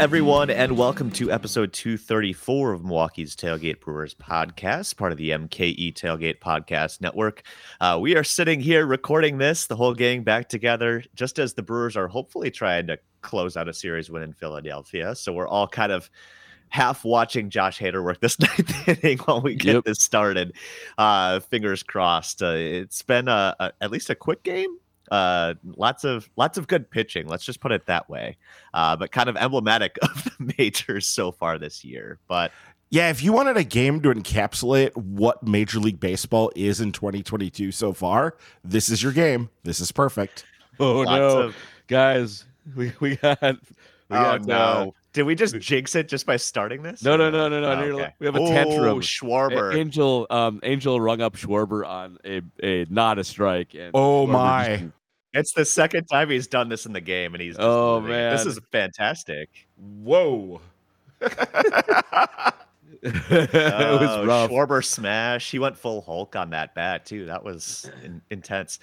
everyone, and welcome to episode 234 of Milwaukee's Tailgate Brewers podcast, part of the MKE Tailgate Podcast Network. Uh, we are sitting here recording this, the whole gang back together, just as the Brewers are hopefully trying to close out a series win in Philadelphia. So we're all kind of half watching Josh Hader work this ninth inning while we get Yep. this started. Uh, fingers crossed. Uh, it's been a, a, at least a quick game. Uh, lots of lots of good pitching. Let's just put it that way. Uh, but kind of emblematic of the majors so far this year. But Yeah, if you wanted a game to encapsulate what Major League Baseball is in 2022 so far, this is your game. This is perfect. Oh lots no, of guys, we we got. We oh got, no. uh, Did we just jinx it just by starting this? No, no, no, no, no, Oh, okay. we have a Oh, tantrum. A- Schwarber. Angel, um, Angel rung up Schwarber on a, a not a strike. And Oh, Schwarber my. It's the second time he's done this in the game, and he's just Oh, man, This is fantastic. Whoa. it was Oh, rough. Schwarber smash. He went full Hulk on that bat too. That was in, intense.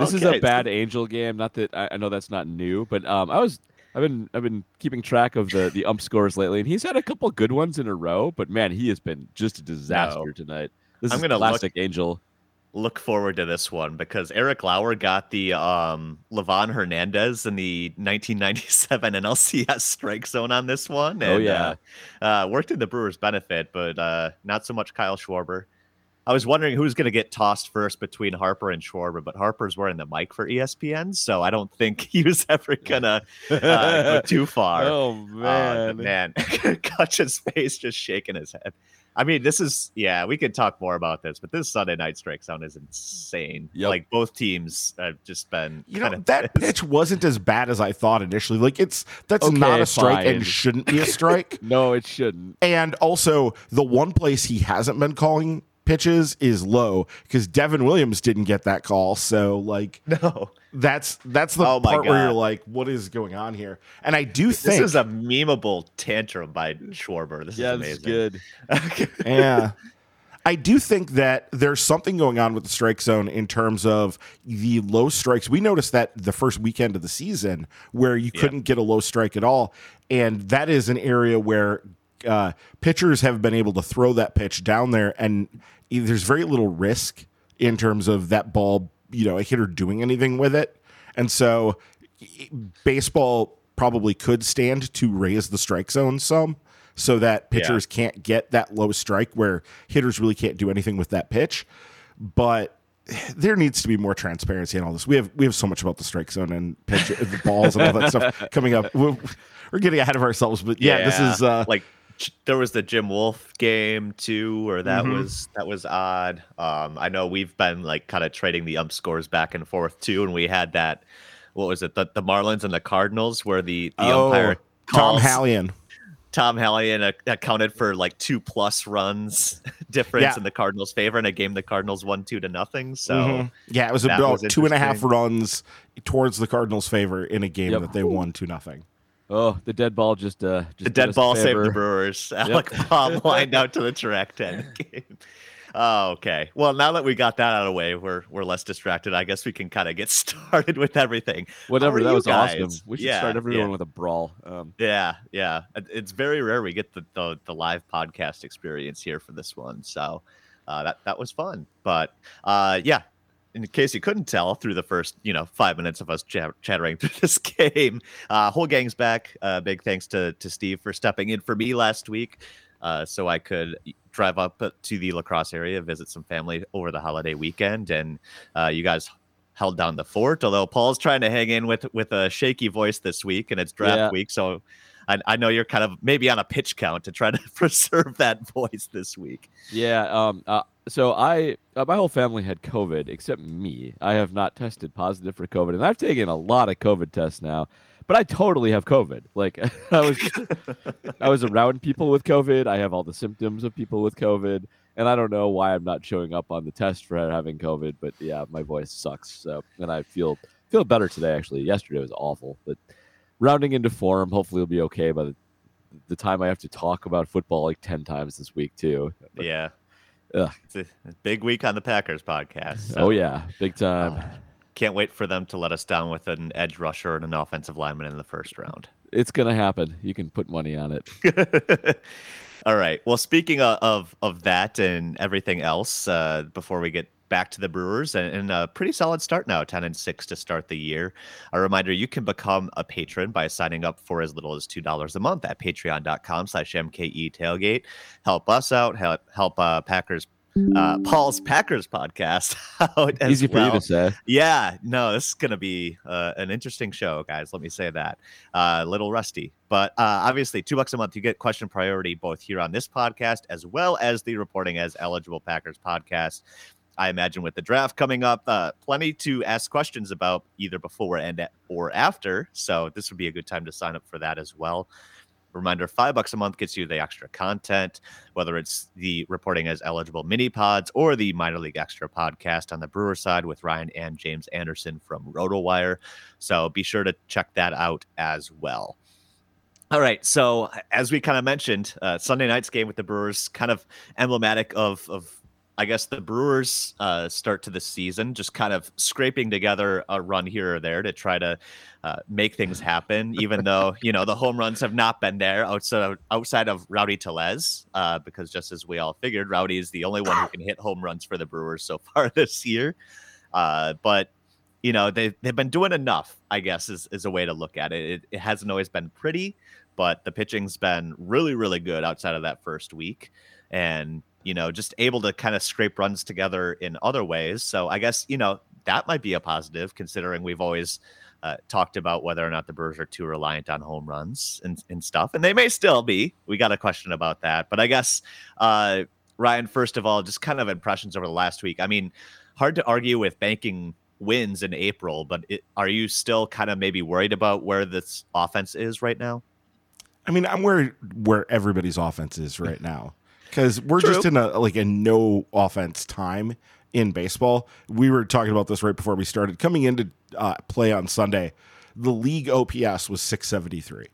This is a bad Angel game. Not that I, I know that's not new, but um, I was I've been I've been keeping track of the the ump scores lately, and he's had a couple good ones in a row. But man, he has been just a disaster tonight. This I'm is gonna look- classic Angel. Look forward to this one because Eric Lauer got the um Livan Hernandez in the 1997 NLCS strike zone on this one. Oh, and, yeah. uh, uh, worked in the Brewers' benefit, but uh, not so much Kyle Schwarber. I was wondering who's going to get tossed first between Harper and Schwarber, but Harper's wearing the mic for ESPN, so I don't think he was ever gonna uh, go too far. oh Uh, man, man, Cutch's face just shaking his head. I mean, this is yeah. We could talk more about this, but this Sunday night strike zone is insane. Yep. Like both teams have just been. You know that pissed. pitch wasn't as bad as I thought initially. Like it's that's Okay, not a strike fine. and shouldn't be a strike. no, it shouldn't. and also the one place he hasn't been calling pitches is low because Devin Williams didn't get that call. So like No, that's that's the Oh my part where you're like, what is going on here? And I do this think this is a memeable tantrum by Schwarber. This yeah, is is amazing. good. yeah. I do think that there's something going on with the strike zone in terms of the low strikes. We noticed that the first weekend of the season where you Yeah. couldn't get a low strike at all. And that is an area where uh, pitchers have been able to throw that pitch down there, and there's very little risk in terms of that ball, you know, a hitter doing anything with it. And so baseball probably could stand to raise the strike zone some so that Yeah. pitchers can't get that low strike where hitters really can't do anything with that pitch. But there needs to be more transparency in all this. We have we have so much about the strike zone and pitch the balls and all that stuff coming up. We're, we're getting ahead of ourselves, but yeah, this is uh, like there was the Jim Wolf game too, where that Mhm. was that was odd. Um, I know we've been like kind of trading the ump scores back and forth too, and we had that. What was it? The, the Marlins and the Cardinals, where the the oh, umpire Tom calls- Hallion. Tom Hallion accounted for like two plus runs difference Yeah. in the Cardinals' favor in a game the Cardinals won two to nothing. So Mhm. yeah, it was about was two and a half runs towards the Cardinals' favor in a game Yep. that they won two nothing. Oh, the dead ball just uh just the dead ball saved the Brewers. Alec Bohm lined out to the direct end game. Oh, okay. Well, now that we got that out of the way, we're we're less distracted. I guess we can kind of get started with everything. Whatever, that was awesome. We should Yeah, start everyone yeah. with a brawl. Um, Yeah, yeah. It's very rare we get the the, the live podcast experience here for this one. So uh, that that was fun. But uh, yeah, in case you couldn't tell through the first you know five minutes of us chat- chattering through this game, uh, whole gang's back. Uh, big thanks to to Steve for stepping in for me last week. Uh, so I could drive up to the La Crosse area, visit some family over the holiday weekend, and uh, you guys held down the fort. Although Paul's trying to hang in with with a shaky voice this week, and it's draft Yeah. week, so I, I know you're kind of maybe on a pitch count to try to preserve that voice this week. yeah. Um. Uh, so I, uh, my whole family had COVID except me. I have not tested positive for COVID, and I've taken a lot of COVID tests now. But I totally have COVID. Like I was, I was around people with COVID. I have all the symptoms of people with COVID, and I don't know why I'm not showing up on the test for having COVID. But yeah, my voice sucks. So, and I feel feel better today. Actually, yesterday was awful, but rounding into form. Hopefully, it'll be okay by the the time I have to talk about football like ten times this week too. But, yeah. Ugh. It's a, big week on the Packers podcast. so, Oh yeah, big time. uh, can't wait for them to let us down with an edge rusher and an offensive lineman in the first round. It's gonna happen. You can put money on it. All right. Well, speaking of of, of that and everything else, uh, before we get back to the Brewers and, and, a pretty solid start now, 10 and 6 to start the year. A reminder, you can become a patron by signing up for as little as $2 a month at patreon.com slash MKE tailgate. Help us out, help, help uh, Packers uh, Paul's Packers podcast. Out. Easy for you to say. Yeah, no, this is going to be uh, an interesting show, guys. Let me say that. Uh, a little rusty, but uh, obviously, two bucks a month, you get question priority both here on this podcast as well as the reporting as eligible Packers podcast. I imagine with the draft coming up, uh, plenty to ask questions about either before and or after. So this would be a good time to sign up for that as well. Reminder: five bucks a month gets you the extra content, whether it's the reporting as eligible mini pods or the minor league extra podcast on the Brewer side with Ryan and James Anderson from RotoWire. So be sure to check that out as well. All right. So as we kind of mentioned, uh, Sunday night's game with the Brewers kind of emblematic of of I guess the Brewers uh, start to the season just kind of scraping together a run here or there to try to uh, make things happen, even though you know the home runs have not been there outside of, outside of Rowdy Tellez, uh, because just as we all figured, Rowdy is the only one who can hit home runs for the Brewers so far this year. Uh, but you know they they've been doing enough, I guess, is is a way to look at it. It, it hasn't always been pretty, but the pitching's been really really good outside of that first week, and you know, just able to kind of scrape runs together in other ways. So I guess, you know, that might be a positive considering we've always uh, talked about whether or not the Brewers are too reliant on home runs and, and stuff. And they may still be. We got a question about that. But I guess, uh, Ryan, first of all, just kind of impressions over the last week. I mean, hard to argue with banking wins in April, but it, are you still kind of maybe worried about where this offense is right now? I mean, I'm worried where everybody's offense is right now because we're True. just in a like a no offense time in baseball. We were talking about this right before we started. Coming into uh, play on Sunday, the league OPS was 673.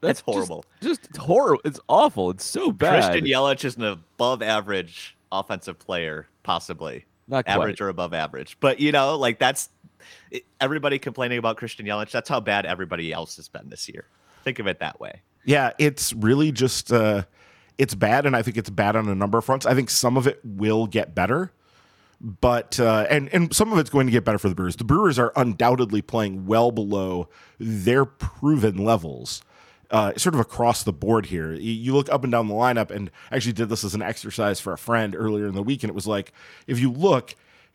That's, That's horrible. Just, just horrible. It's awful. It's so bad. Christian Yelich is an above average offensive player, possibly. Not quite. average or above average. But you know, like that's everybody complaining about Christian Yelich. That's how bad everybody else has been this year. Think of it that way. Yeah, it's really just uh, it's bad, and I think it's bad on a number of fronts. I think some of it will get better, but uh, and and some of it's going to get better for the Brewers. The Brewers are undoubtedly playing well below their proven levels. Uh, sort of across the board here. You, look up and down the lineup, and I actually did this as an exercise for a friend earlier in the week, and it was like, if you look,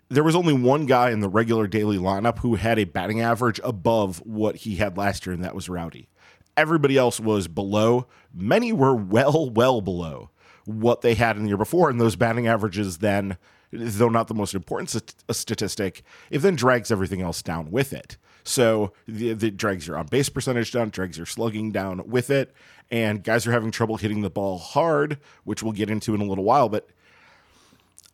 there was only one guy in the regular daily lineup who had a batting average above what he had last year, and that was Rowdy. Everybody else was below. Many were well, well below what they had in the year before. And those batting averages then, though not the most important st- uh, statistic, it then drags everything else down with it. So it drags your on base percentage down, drags your slugging down with it. And guys are having trouble hitting the ball hard, which we'll get into in a little while. But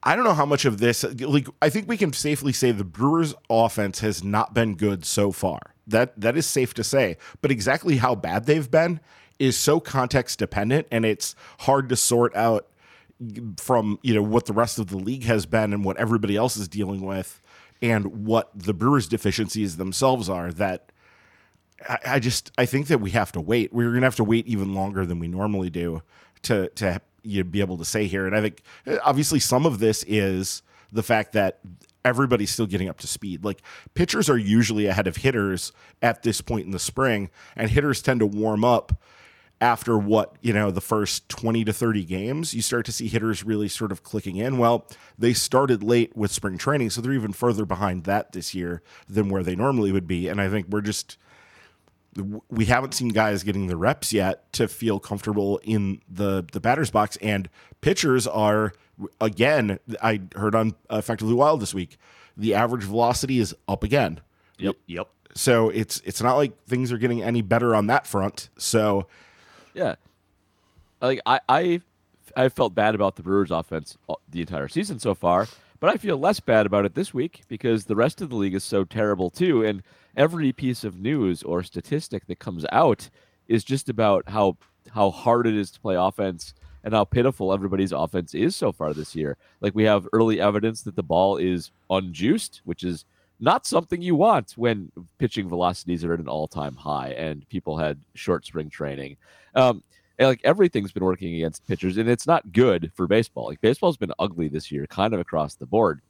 I don't know how much of this, like, I think we can safely say the Brewers' offense has not been good so far. That that is safe to say. But exactly how bad they've been is so context dependent, and it's hard to sort out from you know what the rest of the league has been and what everybody else is dealing with, and what the Brewers' deficiencies themselves are. That I, I just I think that we have to wait. We're going to have to wait even longer than we normally do to to you be able to say here. And I think uh, obviously some of this is the fact that everybody's still getting up to speed. Like pitchers are usually ahead of hitters at this point in the spring, and hitters tend to warm up after what, you know, the first 20 to 30 games. You start to see hitters really sort of clicking in. Well, they started late with spring training, so they're even further behind that this year than where they normally would be. And I think we're just we haven't seen guys getting the reps yet to feel comfortable in the the batter's box. And pitchers are again i heard on uh, effectively wild this week the average velocity is up again. Yep yep. So it's it's not like things are getting any better on that front. So yeah. Like i i i felt bad about the brewers offense the entire season so far but i feel less bad about it this week because the rest of the league is so terrible too. And every piece of news or statistic that comes out is just about how how hard it is to play offense and how pitiful everybody's offense is so far this year. Like we have early evidence that the ball is unjuiced, which is not something you want when pitching velocities are at an all-time high and people had short spring training. Um, like everything's been working against pitchers, and it's not good for baseball. Like baseball's been ugly this year, kind of across the board.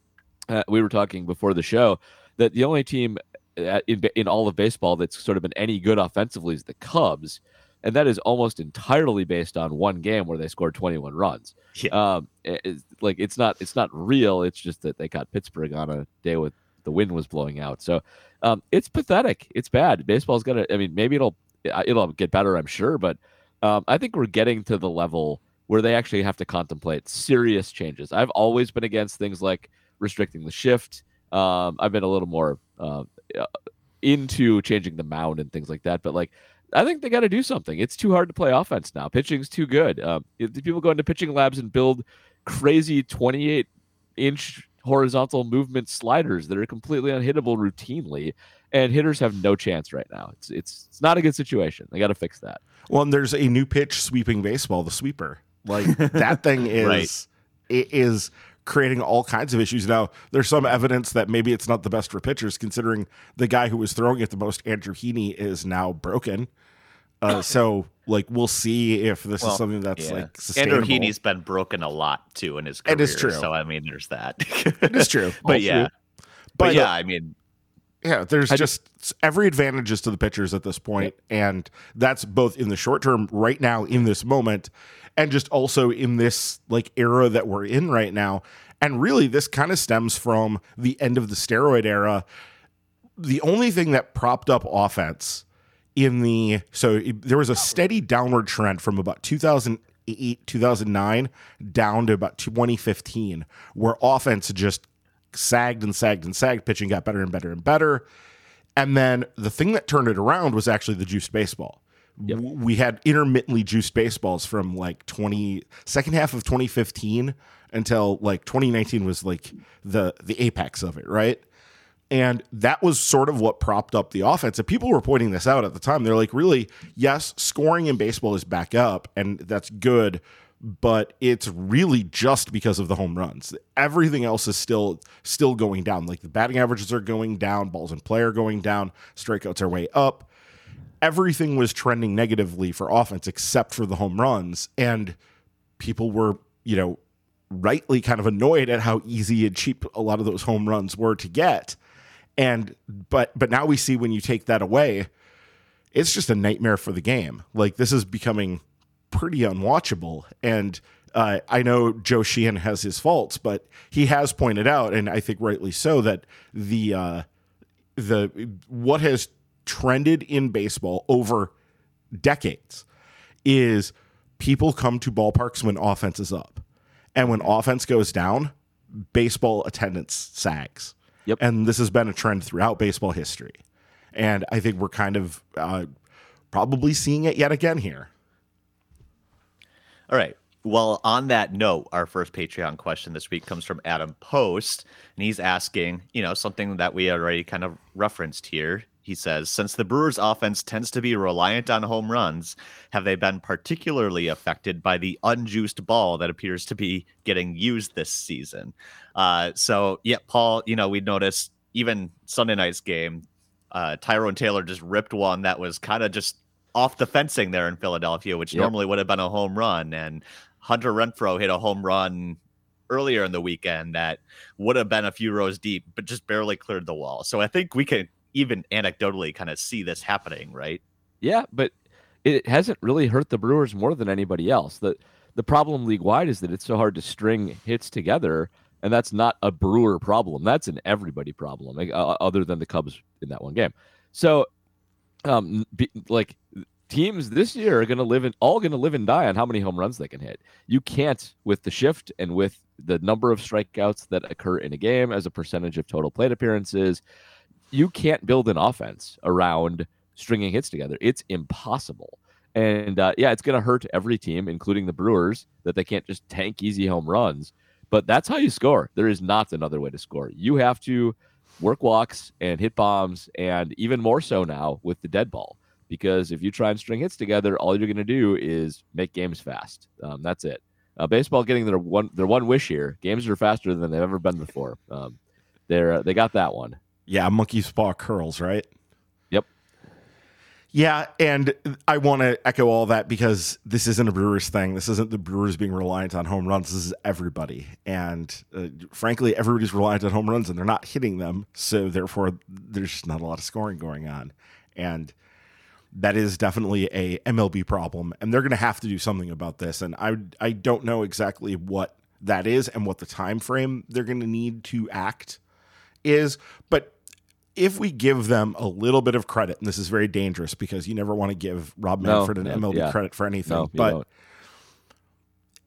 Uh, we were talking before the show that the only team in, in all of baseball that's sort of been any good offensively is the Cubs, and that is almost entirely based on one game where they scored 21 runs. Yeah. Um, it's, like it's not it's not real. It's just that they got Pittsburgh on a day with the wind was blowing out. So um, it's pathetic. It's bad. Baseball's gonna. I mean, maybe it'll it'll get better. I'm sure, but um, I think we're getting to the level where they actually have to contemplate serious changes. I've always been against things like restricting the shift. Um, I've been a little more uh, into changing the mound and things like that, but like I think they got to do something. It's too hard to play offense now. Pitching's too good. Um, people go into pitching labs and build crazy 28 inch horizontal movement sliders that are completely unhittable routinely, and hitters have no chance right now. It's it's it's not a good situation. They got to fix that. Well, and there's a new pitch sweeping baseball, the sweeper. Like that thing is Right. it is creating all kinds of issues. Now, there's some evidence that maybe it's not the best for pitchers, considering the guy who was throwing it the most, Andrew Heaney, is now broken. Uh, so, like, we'll see if this Well, is something that's Yeah. like sustainable. Andrew Heaney's been broken a lot too in his career. It is true. So I mean, there's that. It is true, but yeah, but, but yeah, I mean, Yeah, there's I just every advantage is to the pitchers at this point, and that's both in the short term, right now, in this moment, and just also in this like era that we're in right now. And really, this kind of stems from the end of the steroid era. The only thing that propped up offense in the so it- there was a steady downward trend from about 2008 2009 down to about 2015 where offense just sagged and sagged and sagged pitching got better and better and better and then the thing that turned it around was actually the juiced baseball W- we had intermittently juiced baseballs from like 20 second half of 2015 until like 2019 was like the the apex of it right and that was sort of what propped up the offense. And people were pointing this out at the time. They're like, really, yes, scoring in baseball is back up, and that's good, but it's really just because of the home runs. Everything else is still still going down. Like the batting averages are going down, balls in play are going down, strikeouts are way up. Everything was trending negatively for offense except for the home runs. And people were, you know, rightly kind of annoyed at how easy and cheap a lot of those home runs were to get. And but but now we see when you take that away, it's just a nightmare for the game. Like this is becoming pretty unwatchable. And uh, I know Joe Sheehan has his faults, but he has pointed out, and I think rightly so, that the uh, the what has trended in baseball over decades is people come to ballparks when offense is up. And when offense goes down, baseball attendance sags. Yep. And this has been a trend throughout baseball history. And I think we're kind of uh, probably seeing it yet again here. All right. Well, on that note, our first Patreon question this week comes from Adam Post, and he's asking, you know, something that we already kind of referenced here. He says, since the Brewers' offense tends to be reliant on home runs, have they been particularly affected by the unjuiced ball that appears to be getting used this season? Uh, so, yeah, Paul, you know, we noticed even Sunday night's game, uh, Tyrone Taylor just ripped one that was kind of just off the fencing there in Philadelphia, which Yep. normally would have been a home run. And Hunter Renfroe hit a home run earlier in the weekend that would have been a few rows deep, but just barely cleared the wall. So I think we can even anecdotally kind of see this happening, right? Yeah, but it hasn't really hurt the Brewers more than anybody else. The the problem league wide is that it's so hard to string hits together, and that's not a Brewer problem. That's an everybody problem, like, uh, other than the Cubs in that one game. So, um, be, like teams this year are going to live in all going to live and die on how many home runs they can hit. You can't with the shift and with the number of strikeouts that occur in a game as a percentage of total plate appearances. You can't build an offense around stringing hits together. It's impossible. And uh, yeah, it's going to hurt every team, including the Brewers, that they can't just tank easy home runs. But that's how you score. There is not another way to score. You have to work walks and hit bombs, and even more so now with the dead ball. Because if you try and string hits together, all you're going to do is make games fast. Um, that's it. Uh, baseball getting their one their one wish here. Games are faster than they've ever been before. Um, they're they got that one. Yeah, monkey's paw curls, right? Yep. Yeah, and I want to echo all that because this isn't a Brewers thing. This isn't the Brewers being reliant on home runs. This is everybody, and uh, frankly, everybody's reliant on home runs, and they're not hitting them. So therefore, there's just not a lot of scoring going on, and that is definitely a MLB problem, and they're going to have to do something about this. And I I don't know exactly what that is and what the time frame they're going to need to act is, but if we give them a little bit of credit, and this is very dangerous because you never want to give Rob No, Manfred and no, MLB yeah. credit for anything, No, but don't.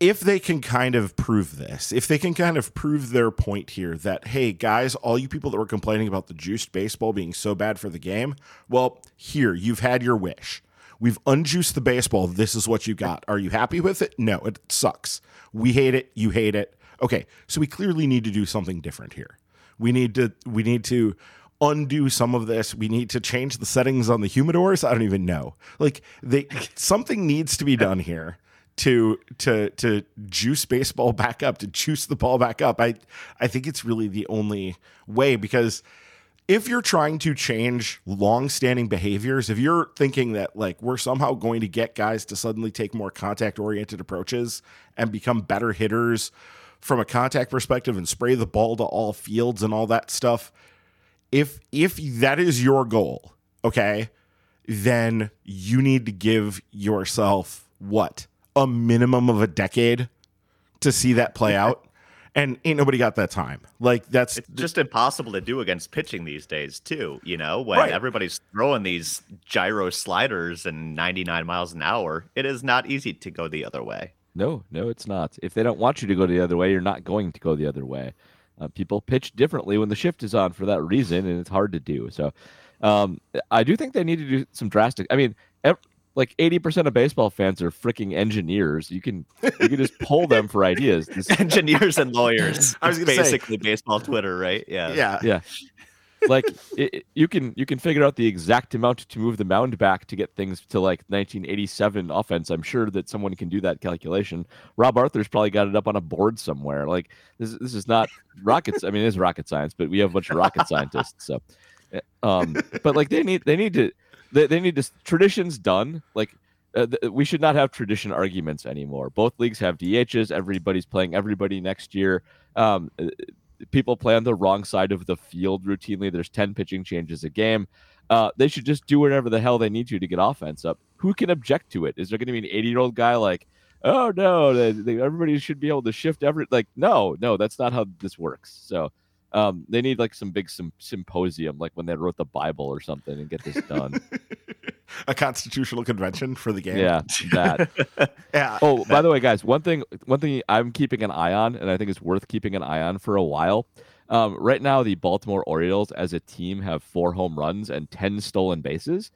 if they can kind of prove this, if they can kind of prove their point here that, hey, guys, all you people that were complaining about the juiced baseball being so bad for the game, well, here, you've had your wish. We've unjuiced the baseball. This is what you got. Are you happy with it? No, it sucks. We hate it. You hate it. Okay, so we clearly need to do something different here. We need to we need to undo some of this. We need to change the settings on the humidors. I don't even know. Like they something needs to be done here to to to juice baseball back up, to juice the ball back up. I I think it's really the only way because if you're trying to change long-standing behaviors, if you're thinking that like we're somehow going to get guys to suddenly take more contact-oriented approaches and become better hitters from a contact perspective and spray the ball to all fields and all that stuff, if if that is your goal, okay, then you need to give yourself what? A minimum of a decade to see that play out. And ain't nobody got that time. Like that's It's just impossible to do against pitching these days, too. You know, when Right. everybody's throwing these gyro sliders and 99 miles an hour, it is not easy to go the other way. No, no, it's not. If they don't want you to go the other way, you're not going to go the other way. Uh, people pitch differently when the shift is on for that reason, and it's hard to do. So, um, I do think they need to do some drastic. I mean, ev- like eighty percent of baseball fans are freaking engineers. You can you can just pull them for ideas. This- Engineers and lawyers. I was It's gonna say- basically baseball Twitter, right? Yeah. yeah. yeah, like it, it- you can you can figure out the exact amount to move the mound back to get things to like 1987 offense. I'm sure that someone can do that calculation. Rob Arthur's probably got it up on a board somewhere. Like this this is not rockets. I mean, it is rocket science, but we have a bunch of rocket scientists. So, eh, um, but like they need they need to they, they need to traditions done like. Uh, th- we should not have tradition arguments anymore. Both leagues have DHs. Everybody's playing everybody next year. Um, uh, people play on the wrong side of the field routinely. There's 10 pitching changes a game. Uh, they should just do whatever the hell they need to to get offense up. Who can object to it? Is there going to be an 80 year old guy like, oh no, they, they, everybody should be able to shift every like? No, no, that's not how this works. So um, they need like some big sym- symposium, like when they wrote the Bible or something, and get this done. A constitutional convention for the game. yeah, that. Yeah. Oh, by the way, guys, one thing one thing I'm keeping an eye on, and I think it's worth keeping an eye on for a while. Um, right now, the Baltimore Orioles as a team have four home runs and ten stolen bases,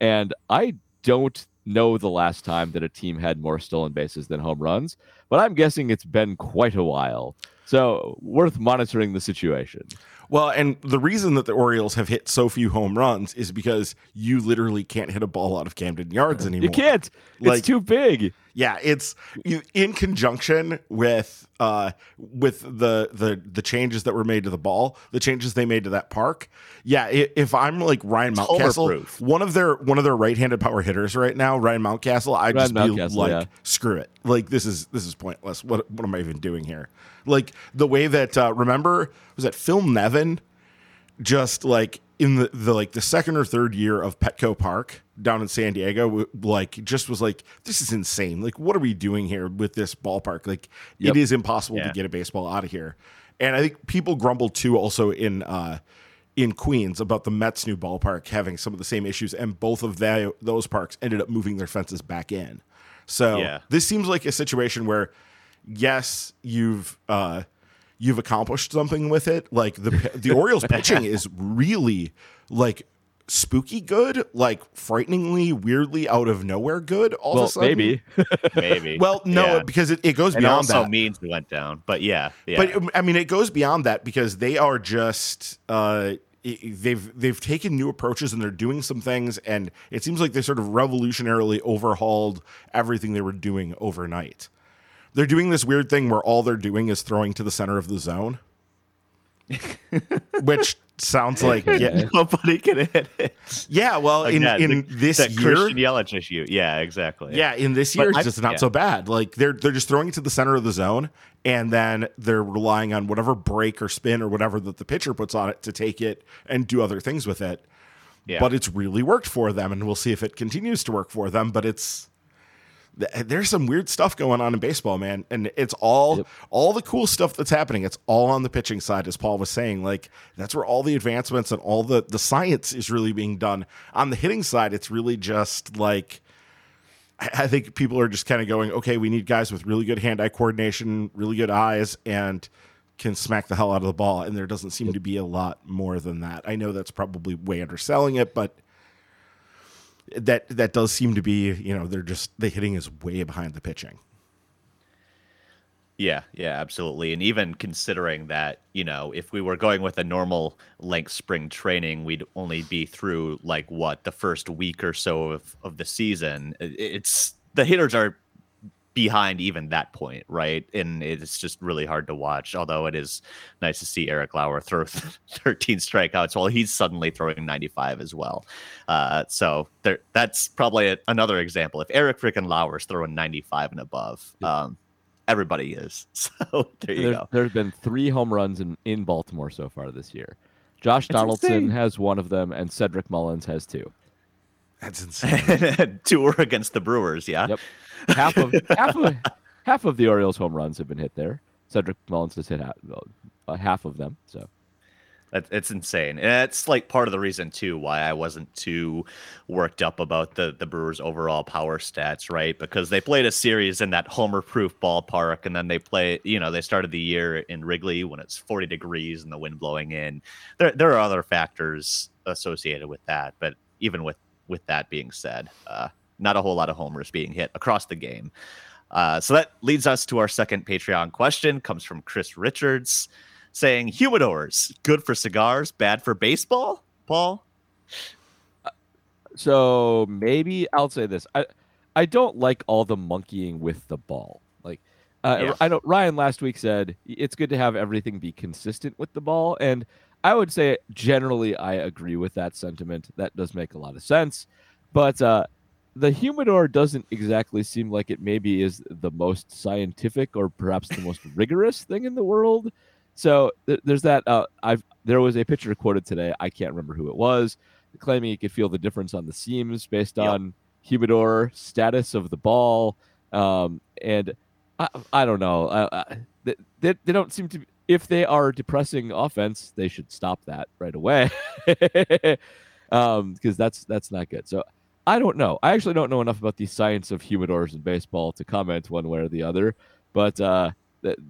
and I don't know the last time that a team had more stolen bases than home runs, but I'm guessing it's been quite a while. So worth monitoring the situation. Well, and the reason that the Orioles have hit so few home runs is because you literally can't hit a ball out of Camden Yards anymore. You can't. Like- it's too big. Yeah, it's in conjunction with uh with the the the changes that were made to the ball, the changes they made to that park. Yeah, if I'm like Ryan Mountcastle, one of their one of their right-handed power hitters right now, Ryan Mountcastle, I'd Ryan just be like, yeah. screw it. Like this is this is pointless. What what am I even doing here? Like the way that uh remember was that Phil Nevin just like in the, the like the second or third year of Petco Park down in San Diego, like just was like, this is insane. Like, what are we doing here with this ballpark? Like, Yep. it is impossible to get a baseball out of here. And I think people grumbled too, also in uh, in Queens about the Mets' new ballpark having some of the same issues, and both of those parks ended up moving their fences back in. So Yeah. this seems like a situation where, yes, you've uh, you've accomplished something with it. Like the the Orioles pitching is really like spooky good, like frighteningly, weirdly out of nowhere good. All of Well, a sudden, maybe. Maybe. Well, no, Yeah. because it, it goes and beyond also that. means went down. But yeah, yeah. But um, I mean, it goes beyond that because they are just uh, they've they've taken new approaches and they're doing some things, and it seems like they sort of revolutionarily overhauled everything they were doing overnight. They're doing this weird thing where all they're doing is throwing to the center of the zone, which sounds like yeah, Nobody can hit it. yeah. Well, in Again, in this that year, Christian Yelich issue. Yeah, exactly. Yeah, in this year, it's just not yeah. so bad. Like they're they're just throwing it to the center of the zone, and then they're relying on whatever break or spin or whatever that the pitcher puts on it to take it and do other things with it. Yeah. But it's really worked for them, and we'll see if it continues to work for them. But it's there's some weird stuff going on in baseball, man, and it's all Yep. all the cool stuff that's happening. It's all on the pitching side, as Paul was saying. Like that's where all the advancements and all the the science is really being done. On the hitting side, it's really just like. I think people are just kind of going, okay, we need guys with really good hand-eye coordination, really good eyes, and can smack the hell out of the ball. And there doesn't seem to be a lot more than that. I know that's probably way underselling it, but that that does seem to be, you know, they're just the hitting is way behind the pitching. Yeah, yeah, absolutely. And even considering that, you know, if we were going with a normal length spring training, we'd only be through like what the first week or so of, of the season. It's the hitters are behind even that point, right? And it's just really hard to watch. Although it is nice to see Eric Lauer throw 13 strikeouts while he's suddenly throwing 95 as well. Uh, so there, that's probably a, another example. If Eric freaking Lauer's throwing 95 and above, um, everybody is. So there you There's, go. there's been three home runs in, in Baltimore so far this year. Josh Donaldson has one of them, and Cedric Mullins has two. That's insane. Tour against the Brewers, yeah. Yep. Half of half of half of the Orioles' home runs have been hit there. Cedric Mullins has hit half, uh, half of them. So That, it's insane. And it's like part of the reason too why I wasn't too worked up about the the Brewers overall power stats, right? Because they played a series in that homer proof ballpark and then they play, you know, they started the year in Wrigley when it's 40 degrees and the wind blowing in. There there are other factors associated with that, but even with with that being said, uh not a whole lot of homers being hit across the game. Uh, so that leads us to our second Patreon question. Comes from Chris Richards, saying humidors good for cigars, bad for baseball. Paul, so maybe I'll say this. I I don't like all the monkeying with the ball. Like uh, Yeah. I know Ryan last week said it's good to have everything be consistent with the ball, and I would say generally I agree with that sentiment. That does make a lot of sense, but uh, the humidor doesn't exactly seem like it maybe is the most scientific or perhaps the most rigorous thing in the world. So th- there's that. Uh, I've there was a pitcher quoted today. I can't remember who it was, claiming he could feel the difference on the seams based Yep. on humidor status of the ball. Um, and I, I don't know. I, I, they, they, they don't seem to. Be, if they are depressing offense, they should stop that right away. um, because that's that's not good. So I don't know. I actually don't know enough about the science of humidors in baseball to comment one way or the other. But uh,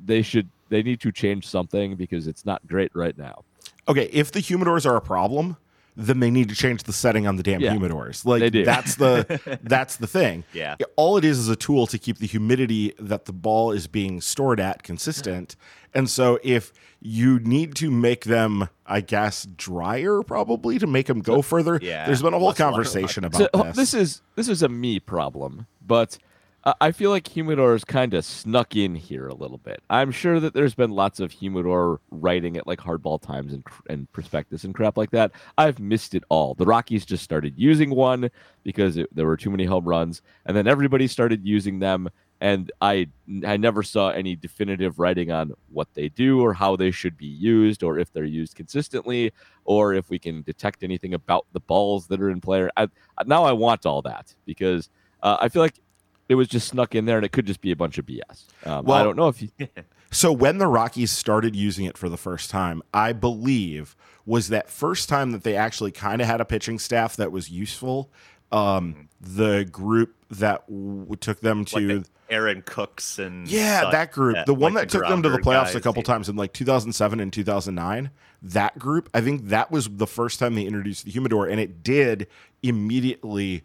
they should. They need to change something because it's not great right now. okay, if the humidors are a problem, then they need to change the setting on the damn Yeah, humidors. Like they do. that's the that's the thing. Yeah. All it is is a tool to keep the humidity that the ball is being stored at consistent. And so if you need to make them, I guess, drier probably to make them go further. yeah, There's been a whole less conversation about uh, this. this is this is a me problem, but I feel like humidors kind of snuck in here a little bit. I'm sure that there's been lots of humidor writing at like Hardball Times and and Prospectus and crap like that. I've missed it all. The Rockies just started using one because it, there were too many home runs, and then everybody started using them. And I I never saw any definitive writing on what they do or how they should be used or if they're used consistently or if we can detect anything about the balls that are in play. I, now I want all that because uh, I feel like it was just snuck in there and it could just be a bunch of BS. Um, I don't know if you, So when the Rockies started using it for the first time, I believe was that first time that they actually kind of had a pitching staff that was useful. Um, the group that w- took them to like the Aaron Cooks and yeah, such, that group, yeah, the one like that took them to the Gromberg playoffs a couple yeah. times in like 2007 and 2009. That group, I think that was the first time they introduced the humidor, and it did immediately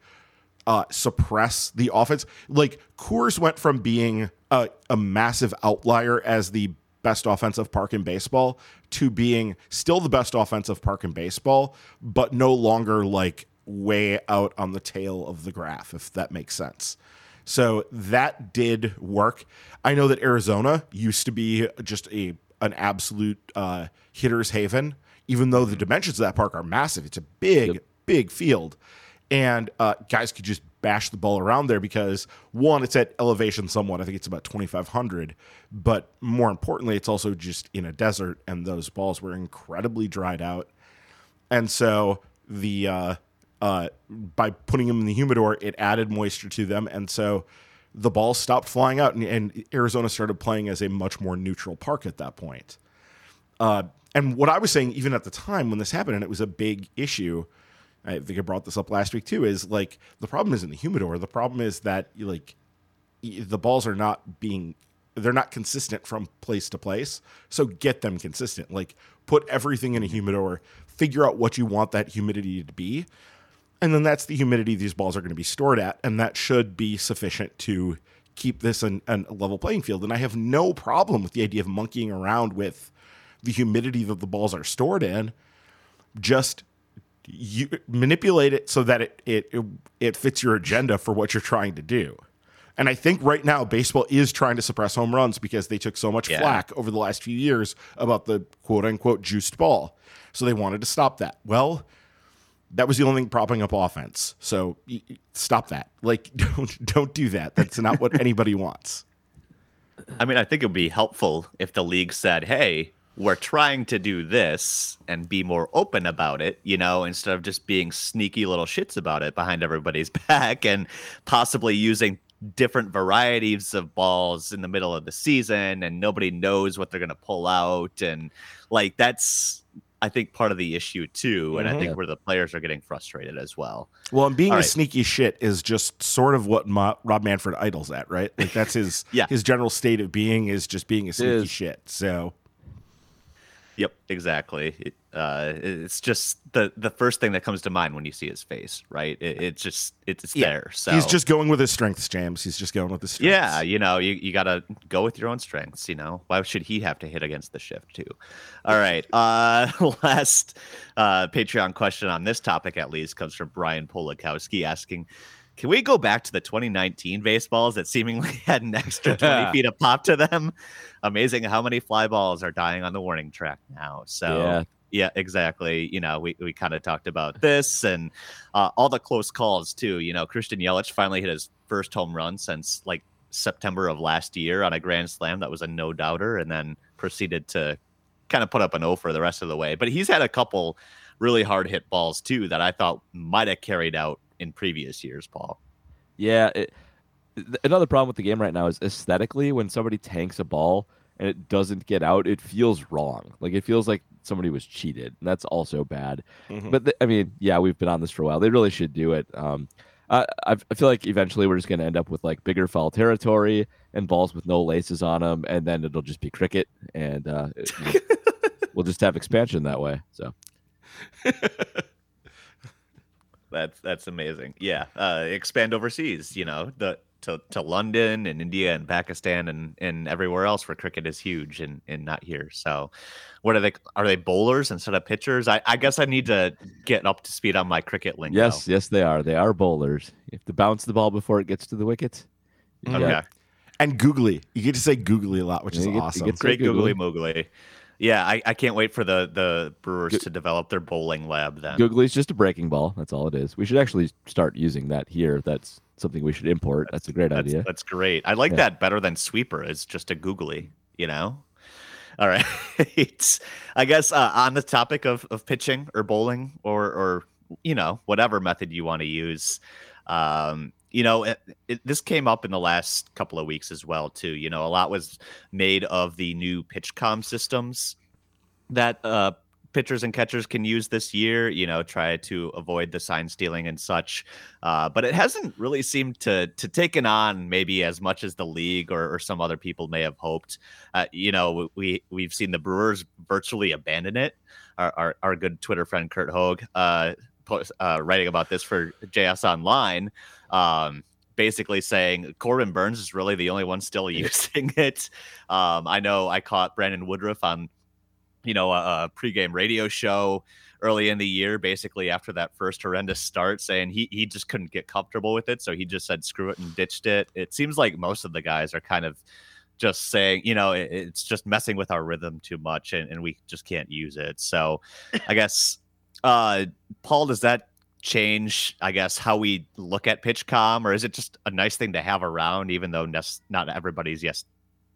uh, suppress the offense. Like Coors went from being a, a massive outlier as the best offensive park in baseball to being still the best offensive park in baseball, but no longer like way out on the tail of the graph, if that makes sense. So that did work. I know that Arizona used to be just a an absolute uh, hitter's haven, even though the dimensions of that park are massive. It's a big, Yep. big field. And uh, guys could just bash the ball around there because one, it's at elevation somewhat. I think it's about 2,500. But more importantly, it's also just in a desert, and those balls were incredibly dried out. And so the uh, uh, by putting them in the humidor, it added moisture to them, and so the balls stopped flying out, and, and Arizona started playing as a much more neutral park at that point. Uh, and what I was saying, even at the time when this happened, and it was a big issue. I think I brought this up last week too. Is like the problem isn't the humidor. The problem is that like the balls are not being they're not consistent from place to place. So get them consistent. Like put everything in a humidor, figure out what you want that humidity to be, and then that's the humidity these balls are going to be stored at, and that should be sufficient to keep this an, an a level playing field. And I have no problem with the idea of monkeying around with the humidity that the balls are stored in. Just you manipulate it so that it, it it it fits your agenda for what you're trying to do. And I think right now baseball is trying to suppress home runs because they took so much Yeah. flack over the last few years about the quote unquote juiced ball. So they wanted to stop that. Well, that was the only thing propping up offense. So stop that. Like don't don't do that. That's not what anybody wants. I mean, I think it would be helpful if the league said, "Hey, we're trying to do this and be more open about it," you know, instead of just being sneaky little shits about it behind everybody's back and possibly using different varieties of balls in the middle of the season and nobody knows what they're going to pull out and like that's I think part of the issue too and I Mhm. think where the players are getting frustrated as well. Well, and being All a right. sneaky shit is just sort of what Ma- Rob Manfred idles at, right? Like that's his Yeah. his general state of being is just being a sneaky shit. So Yep, exactly. It, uh, it's just the the first thing that comes to mind when you see his face, right? It, it's just it's, it's Yeah, there. So he's just going with his strengths, James. He's just going with his strengths. yeah, you know, you, you gotta go with your own strengths. You know, why should he have to hit against the shift too? All right. Uh, last uh, Patreon question on this topic, at least, comes from Brian Polakowski asking. Can we go back to the 2019 baseballs that seemingly had an extra 20 feet of pop to them? Amazing how many fly balls are dying on the warning track now. So, Yeah. yeah, exactly. You know, we, we kind of talked about this and uh, all the close calls too. You know, Christian Yelich finally hit his first home run since like September of last year on a grand slam. That was a no doubter, and then proceeded to kind of put up an O for the rest of the way. But he's had a couple really hard hit balls too that I thought might have carried out in previous years, Paul. Yeah. It, th- another problem with the game right now is aesthetically, when somebody tanks a ball and it doesn't get out, it feels wrong. Like it feels like somebody was cheated. And that's also bad. Mhm. But th- I mean, yeah, we've been on this for a while. They really should do it. Um, I, I I feel like eventually we're just going to end up with like bigger foul territory and balls with no laces on them, and then it'll just be cricket, and uh, it- we'll, we'll just have expansion that way. So That's that's amazing. Yeah, uh, expand overseas. You know, the to, to London and India and Pakistan and, and everywhere else where cricket is huge and, and not here. So, what are they? Are they bowlers instead of pitchers? I, I guess I need to get up to speed on my cricket lingo. yes, yes, they are. They are bowlers. You have to bounce the ball before it gets to the wicket. You Okay. got- And googly. You get to say googly a lot, which Yeah, is get- awesome. get Great Googly. googly moogly. Yeah, I, I can't wait for the the Brewers Go- to develop their bowling lab then. Googly's just a breaking ball. That's all it is. We should actually start using that here. That's something we should import. That's, a great That's, idea. that's great. I like Yeah. that better than sweeper. It's just a googly, you know. All right. I guess uh, on the topic of, of pitching or bowling or or you know whatever method you want to use, um, you know it, it, this came up in the last couple of weeks as well too. You know, a lot was made of the new PitchCom systems that uh, pitchers and catchers can use this year. You know, try to avoid the sign stealing and such. Uh, but it hasn't really seemed to to taken on maybe as much as the league or, or some other people may have hoped. Uh, you know, we we've seen the Brewers virtually abandon it. Our our, our good Twitter friend Curt Hogg uh, post, uh, writing about this for JS Online. Um, basically saying Corbin Burnes is really the only one still using it. Um, I know I caught Brandon Woodruff on, you know, a, a pregame radio show early in the year, basically after that first horrendous start, saying he he just couldn't get comfortable with it, so he just said screw it and ditched it. It seems like most of the guys are kind of just saying, you know, it, it's just messing with our rhythm too much and, and we just can't use it. So I guess, uh, Paul, does that change, I guess, how we look at PitchCom or is it just a nice thing to have around, even though ne- not everybody's yes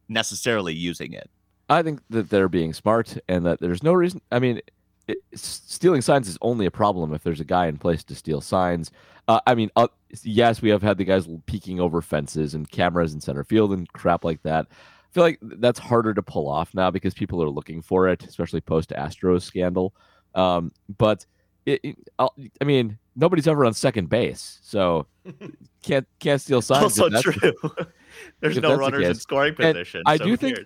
necessarily using it? I think that they're being smart and that there's no reason. I mean, it, stealing signs is only a problem if there's a guy in place to steal signs. Uh, I mean, uh, yes, we have had the guys peeking over fences and cameras in center field and crap like that. I feel like that's harder to pull off now because people are looking for it, especially post Astros scandal. Um, but it, it, I mean, nobody's ever on second base, so can't can't steal signs. Also true. There's no runners the in scoring position. I so do think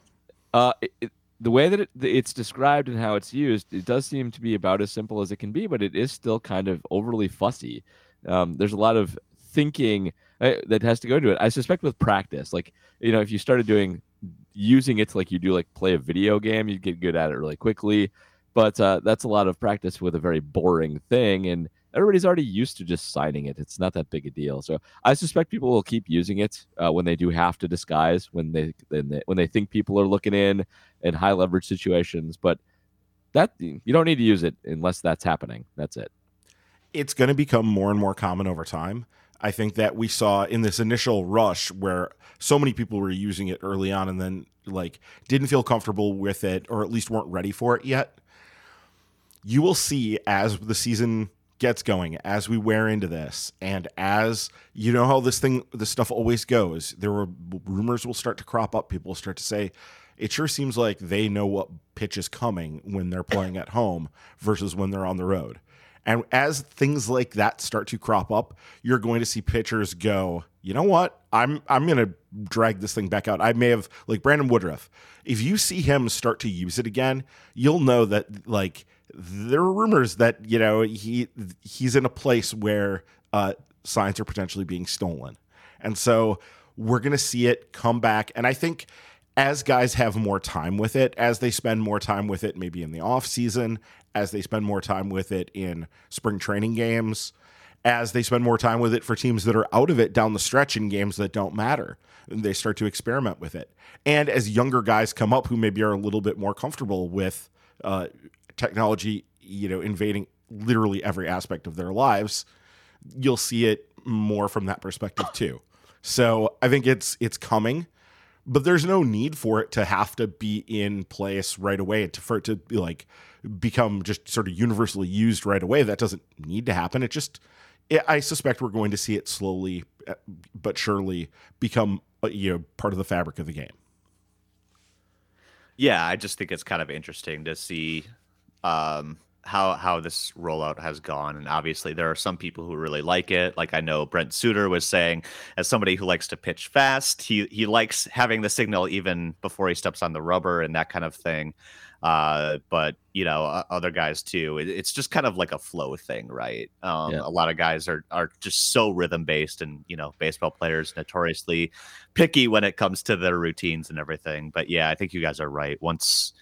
uh, it, the way that it, it's described and how it's used, it does seem to be about as simple as it can be, but it is still kind of overly fussy. Um, there's a lot of thinking uh, that has to go into it. I suspect with practice, like you know, if you started doing using it to like you do like play a video game, you'd get good at it really quickly. But uh, that's a lot of practice with a very boring thing, and everybody's already used to just signing it. It's not that big a deal. So I suspect people will keep using it uh, when they do have to disguise when they, when they when they think people are looking in in high leverage situations. But that you don't need to use it unless that's happening. That's it. It's going to become more and more common over time. I think that we saw in this initial rush where so many people were using it early on and then like didn't feel comfortable with it or at least weren't ready for it yet. You will see as the season gets going as we wear into this and as you know how this thing this stuff always goes. There were rumors will start to crop up. People will start to say it sure seems like they know what pitch is coming when they're playing at home versus when they're on the road. And as things like that start to crop up you're going to see pitchers go you know what? I'm i'm going to drag this thing back out. I may have like brandon woodruff if you see him start to use it again you'll know that like there are rumors that you know he he's in a place where uh, signs are potentially being stolen, and so we're going to see it come back. And I think as guys have more time with it, as they spend more time with it, maybe in the off season, as they spend more time with it in spring training games, as they spend more time with it for teams that are out of it down the stretch in games that don't matter, they start to experiment with it. And as younger guys come up who maybe are a little bit more comfortable with uh, technology, you know, invading literally every aspect of their lives, you'll see it more from that perspective too. So I think it's it's coming, but there's no need for it to have to be in place right away to for it to be like become just sort of universally used right away. That doesn't need to happen. It just it, I suspect we're going to see it slowly uh, but surely become uh, you know part of the fabric of the game. Yeah, I just think it's kind of interesting to see um, how how this rollout has gone. And obviously, there are some people who really like it. Like I know Brent Suter was saying, as somebody who likes to pitch fast, he he likes having the signal even before he steps on the rubber and that kind of thing. Uh, but you know, other guys too. It, it's just kind of like a flow thing, right? Um, yeah. A lot of guys are are just so rhythm based, and you know, baseball players notoriously picky when it comes to their routines and everything. But yeah, I think you guys are right. Once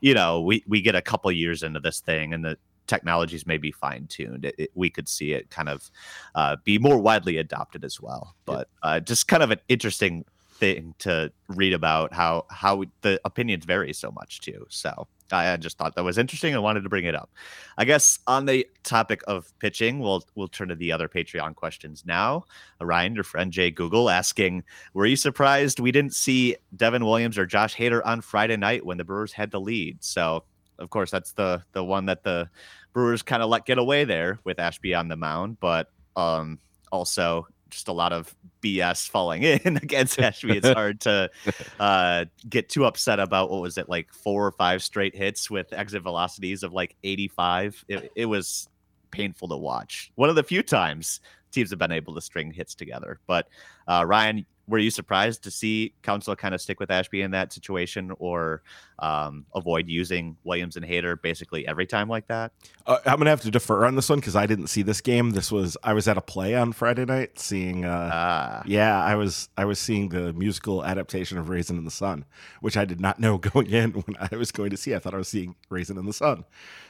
you know, we we get a couple years into this thing, and the technologies may be fine tuned. we could see it kind of uh, be more widely adopted as well. But uh, just kind of an interesting thing to read about how how the opinions vary so much too. So I just thought that was interesting. I wanted to bring it up. I guess on the topic of pitching, we'll we'll turn to the other Patreon questions now. Ryan, your friend Jay Google, asking, "Were you surprised we didn't see Devin Williams or Josh Hader on Friday night when the Brewers had the lead?" So, of course, that's the the one that the Brewers kind of let get away there with Ashby on the mound, but um, also just a lot of BS falling in against Ashby. It's hard to uh, get too upset about what was it like four or five straight hits with exit velocities of like 85. It, it was painful to watch. One of the few times teams have been able to string hits together. But uh, Ryan, were you surprised to see Counsell kind of stick with Ashby in that situation or um, avoid using Williams and Hader basically every time like that? Uh, I'm gonna have to defer on this one because I didn't see this game. This was I was at a play on Friday night seeing. Uh, ah. Yeah, I was I was seeing the musical adaptation of Raisin in the Sun, which I did not know going in when I was going to see. I thought I was seeing Raisin in the Sun.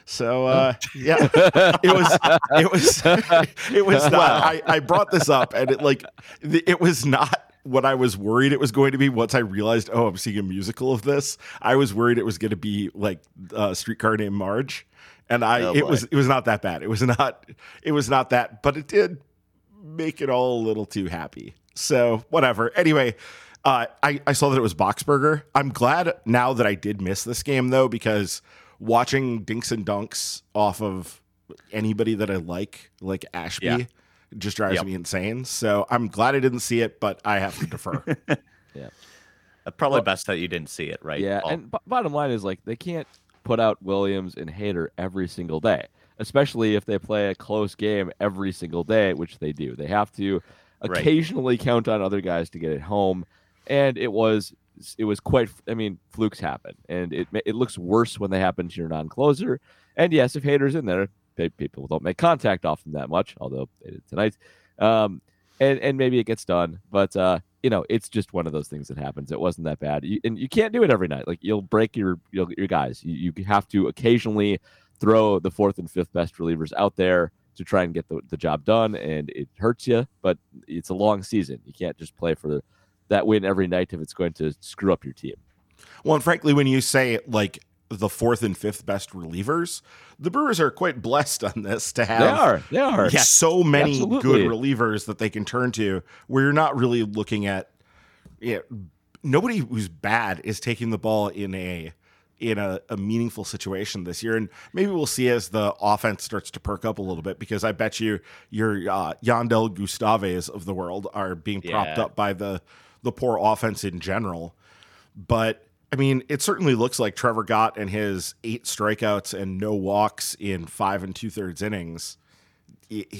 So uh, yeah, it was it was it was not. I, I brought this up and it like it was not what I was worried it was going to be once I realized, oh, I'm seeing a musical of this. I was worried it was going to be like uh, Streetcar Named Marge, and I Oh, it boy. was it was not that bad. It was not it was not that, but it did make it all a little too happy. So whatever. Anyway, uh, I I saw that it was Boxberger. I'm glad now that I did miss this game though because watching dinks and dunks off of anybody that I like, like Ashby, Yeah. Just drives Yep. me insane. So I'm glad I didn't see it, but I have to defer. yeah. Uh, probably Well- best that you didn't see it, right? Yeah, Paul? and b- bottom line is like they can't put out Williams and Hader every single day, especially if they play a close game every single day, which they do. They have to Right. occasionally count on other guys to get it home, and it was it was quite. I mean, flukes happen, and it it looks worse when they happen to your non-closer. And yes, if Hader's in there, pe- people don't make contact him that much, although they did tonight. Um, and and maybe it gets done, but uh, you know, it's just one of those things that happens. It wasn't that bad, you, and you can't do it every night. Like you'll break your you'll, your guys. You, you have to occasionally throw the fourth and fifth best relievers out there to try and get the, the job done, and it hurts you. But it's a long season. You can't just play for that win every night if it's going to screw up your team. well, and frankly, when you say like the fourth and fifth best relievers, the Brewers are quite blessed on this to have They are. They are. Yes, so many absolutely. good relievers that they can turn to where you're not really looking at yeah nobody who's bad is taking the ball in a in a, a meaningful situation this year and maybe we'll see as the offense starts to perk up a little bit because i bet you your uh, yandel gustaves of the world are being propped Yeah. up by the the poor offense in general but I mean, it certainly looks like Trevor Gott and his eight strikeouts and no walks in five and two thirds innings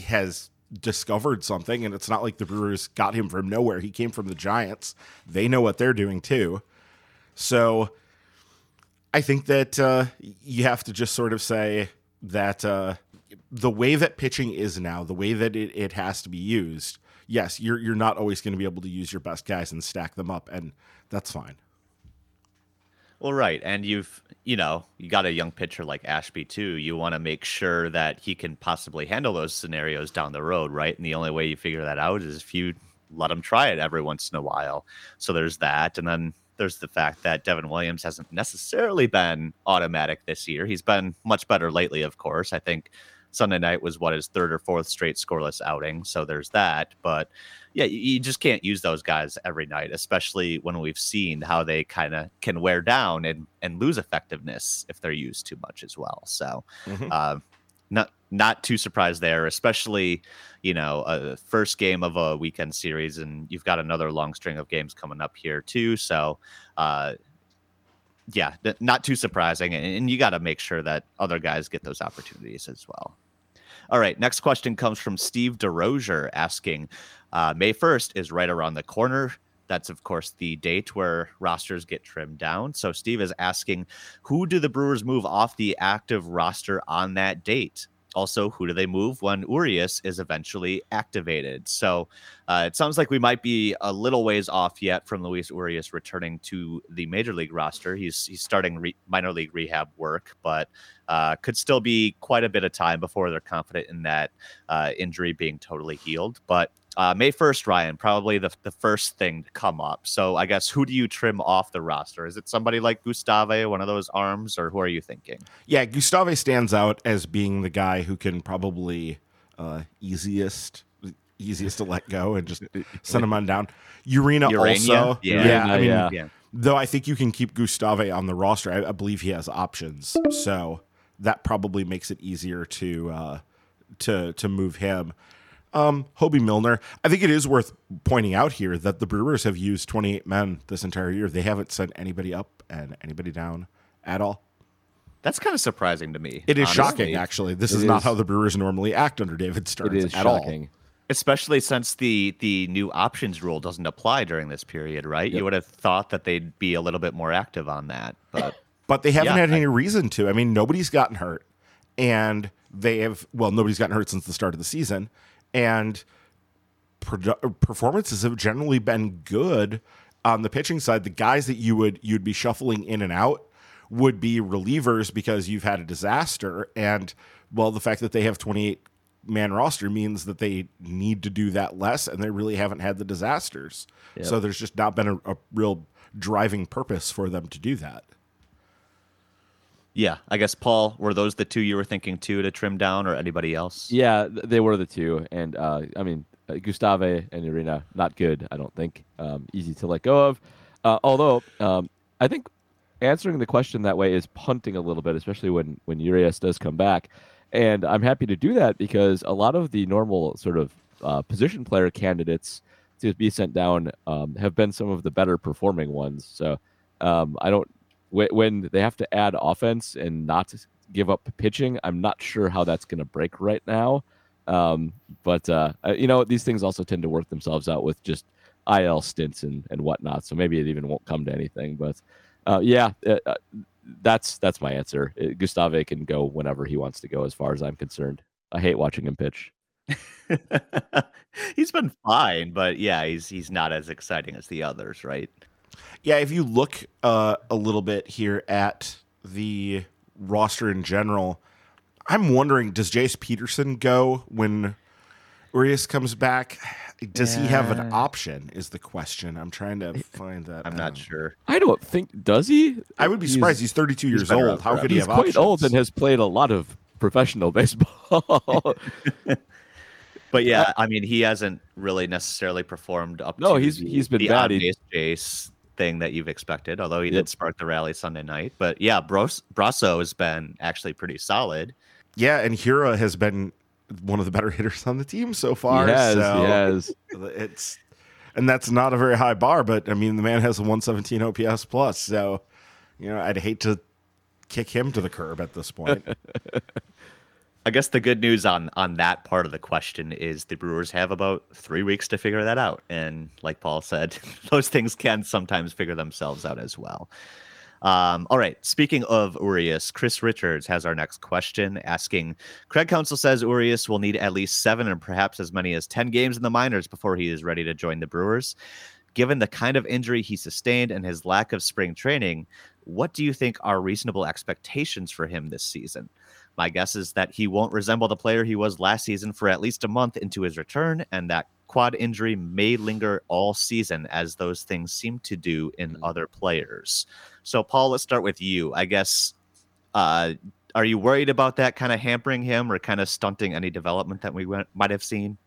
has discovered something, and it's not like the Brewers got him from nowhere. He came from the Giants. They know what they're doing too. So I think that uh, you have to just sort of say that uh, the way that pitching is now, the way that it, it has to be used, yes, you're you're not always going to be able to use your best guys and stack them up, and that's fine. Well, right, and you've you know you got a young pitcher like Ashby too. You want to make sure that he can possibly handle those scenarios down the road, right? And the only way you figure that out is if you let him try it every once in a while. So there's that, and then there's the fact that Devin Williams hasn't necessarily been automatic this year. He's been much better lately, of course. I think Sunday night was what his third or fourth straight scoreless outing. So there's that, but yeah, you, just can't use those guys every night, especially when we've seen how they kind of can wear down and and lose effectiveness if they're used too much as well. So, Mhm. uh, not not too surprised there, especially you know a first game of a weekend series, and you've got another long string of games coming up here too. So, uh, yeah, not too surprising, and, and you got to make sure that other guys get those opportunities as well. All right, next question comes from Steve DeRozier asking, uh, May 1st is right around the corner. That's, of course, the date where rosters get trimmed down. So, Steve is asking, who do the Brewers move off the active roster on that date? Also, who do they move when Urias is eventually activated? So, uh, it sounds like we might be a little ways off yet from Luis Urias returning to the major league roster. He's he's starting re- minor league rehab work, but uh, could still be quite a bit of time before they're confident in that uh, injury being totally healed. But uh, May 1st, Ryan, probably the, the first thing to come up. So I guess who do you trim off the roster? Is it somebody like Gustave, one of those arms, or who are you thinking? Yeah, Gustave stands out as being the guy who can probably uh, easiest easiest to let go and just send him on down. Urena Urania? also, Yeah. yeah. I mean, yeah. Yeah. though I think you can keep Gustave on the roster. I, I believe he has options, so that probably makes it easier to uh, to to move him. Um, Hobie Milner. I think it is worth pointing out here that the Brewers have used 28 men this entire year. They haven't sent anybody up and anybody down at all. That's kind of surprising to me. It is honestly. shocking, actually. This is not how the Brewers normally act under David Stearns It is at shocking. especially since the the new options rule doesn't apply during this period, right? Yep. You would have thought that they'd be a little bit more active on that, but. But they haven't Yeah, had I- any reason to. I mean, nobody's gotten hurt, and they have. Well, nobody's gotten hurt since the start of the season, and produ- performances have generally been good on the pitching side. The guys that you would you'd be shuffling in and out would be relievers because you've had a disaster, and well, the fact that they have 28 man roster means that they need to do that less, and they really haven't had the disasters. Yep. So there's just not been a, a real driving purpose for them to do that. Yeah, I guess Paul, were those the two you were thinking too to trim down, or anybody else? Yeah, they were the two, and uh, I mean uh, Gustave and Irina, not good. I don't think um, easy to let go of. Uh, although um, I think answering the question that way is punting a little bit, especially when when Urias does come back. And I'm happy to do that because a lot of the normal sort of uh, position player candidates to be sent down um, have been some of the better performing ones. So um, I don't when they have to add offense and not give up pitching. I'm not sure how that's going to break right now. Um, but uh, uh, you know these things also tend to work themselves out with just IL stints and, and whatnot. So maybe it even won't come to anything. But uh, yeah, uh, uh, that's that's my answer. Uh, Gustave can go whenever he wants to go, as far as I'm concerned. I hate watching him pitch. he's been fine, but yeah, he's he's not as exciting as the others, right? Yeah, if you look uh, a little bit here at the roster in general, I'm wondering does Jace Peterson go when Urias comes back? Does he have an option? Is the question. I'm trying to find that. I'm out. not sure. I don't think does he. I would be surprised. He's 32 years old. How could he He's quite options? old and has played a lot of professional baseball. But yeah, I mean, he hasn't really necessarily performed up. No, to he's- the, he's been bad. Jace thing that you've expected. Although he Yep. did spark the rally Sunday night, but yeah, Bros Brosseau has been actually pretty solid. Yeah, and Hiura has been one of the better hitters on the team so far. he has, so he has. It's and that's not a very high bar, but I mean the man has a 117 OPS plus, so you know I'd hate to kick him to the curb at this point. I guess the good news on on that part of the question is the Brewers have about three weeks to figure that out, and like Paul said, those things can sometimes figure themselves out as well. Um, all right. Speaking of Urias, Chris Richards has our next question asking Craig Counsell says Urias will need at least seven and perhaps as many as 10 games in the minors before he is ready to join the Brewers. Given the kind of injury he sustained and his lack of spring training, what do you think are reasonable expectations for him this season? My guess is that he won't resemble the player he was last season for at least a month into his return, and that quad injury may linger all season, as those things seem to do in other players. So, Paul, let's start with you. I guess, uh, are you worried about that kind of hampering him or kind of stunting any development that we went, might have seen?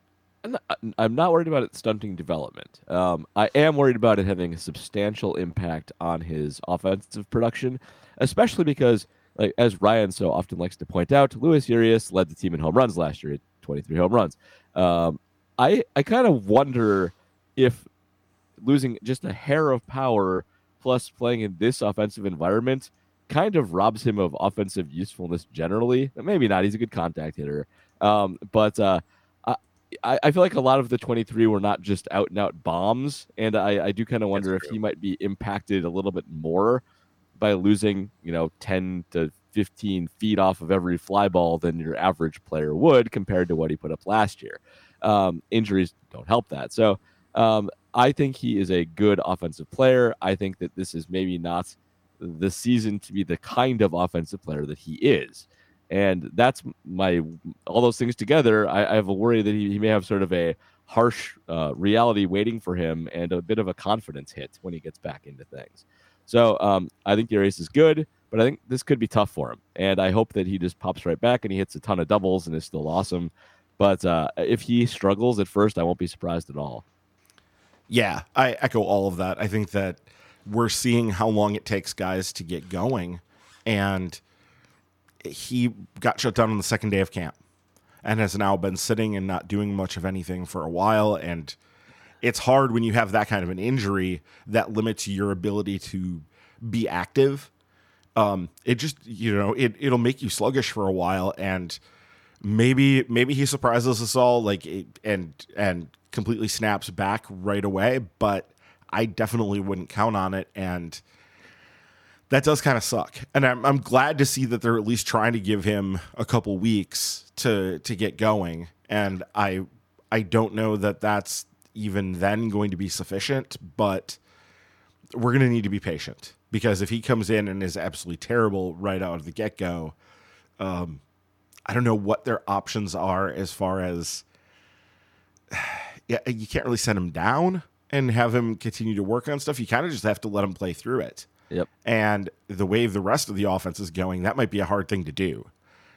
I'm not, I'm not worried about it stunting development. Um, I am worried about it having a substantial impact on his offensive production, especially because, like as Ryan so often likes to point out, Luis Urias led the team in home runs last year, at 23 home runs. Um, I I kind of wonder if losing just a hair of power plus playing in this offensive environment kind of robs him of offensive usefulness generally. Maybe not. He's a good contact hitter, um, but. Uh, I, I feel like a lot of the 23 were not just out and out bombs. And I, I do kind of wonder if true. he might be impacted a little bit more by losing, you know, 10 to 15 feet off of every fly ball than your average player would compared to what he put up last year. Um, injuries don't help that. So um, I think he is a good offensive player. I think that this is maybe not the season to be the kind of offensive player that he is and that's my all those things together I, I have a worry that he, he may have sort of a harsh uh, reality waiting for him and a bit of a confidence hit when he gets back into things so um, i think the race is good but i think this could be tough for him. And i hope that he just pops right back and he hits a ton of doubles and is still awesome. But uh, if he struggles at first i won't be surprised at all. Yeah, I echo all of that. I think that we're seeing how long it takes guys to get going, and he got shut down on the second day of camp and has now been sitting and not doing much of anything for a while. And it's hard when you have that kind of an injury that limits your ability to be active um it just you know it it'll make you sluggish for a while and maybe maybe he surprises us all like it, and and completely snaps back right away but i definitely wouldn't count on it and that does kind of suck. And I'm, I'm glad to see that they're at least trying to give him a couple weeks to to get going. And I I don't know that that's even then going to be sufficient, but we're going to need to be patient because if he comes in and is absolutely terrible right out of the get go, um, I don't know what their options are as far as yeah, you can't really send him down and have him continue to work on stuff. You kind of just have to let him play through it. Yep. And the way the rest of the offense is going, that might be a hard thing to do.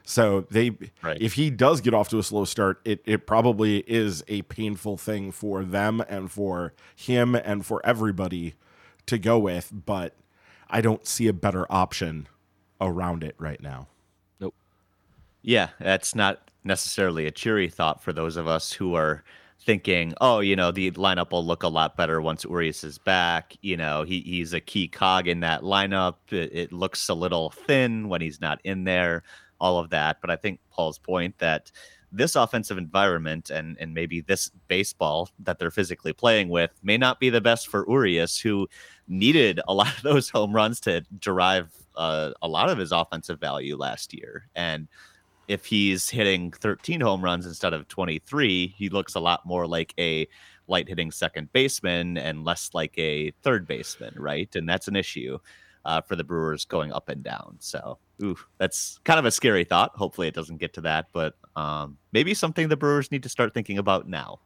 So they, Right. if he does get off to a slow start, it it probably is a painful thing for them and for him and for everybody to go with. But I don't see a better option around it right now. Nope. Yeah, that's not necessarily a cheery thought for those of us who are thinking, oh, you know, the lineup will look a lot better once Urias is back. You know, he, he's a key cog in that lineup. It, it looks a little thin when he's not in there, all of that. But I think Paul's point that this offensive environment and, and maybe this baseball that they're physically playing with may not be the best for Urias, who needed a lot of those home runs to derive uh, a lot of his offensive value last year. And if he's hitting 13 home runs instead of 23, he looks a lot more like a light hitting second baseman and less like a third baseman, right? And that's an issue uh, for the Brewers going up and down. So, ooh, that's kind of a scary thought. Hopefully, it doesn't get to that, but um, maybe something the Brewers need to start thinking about now.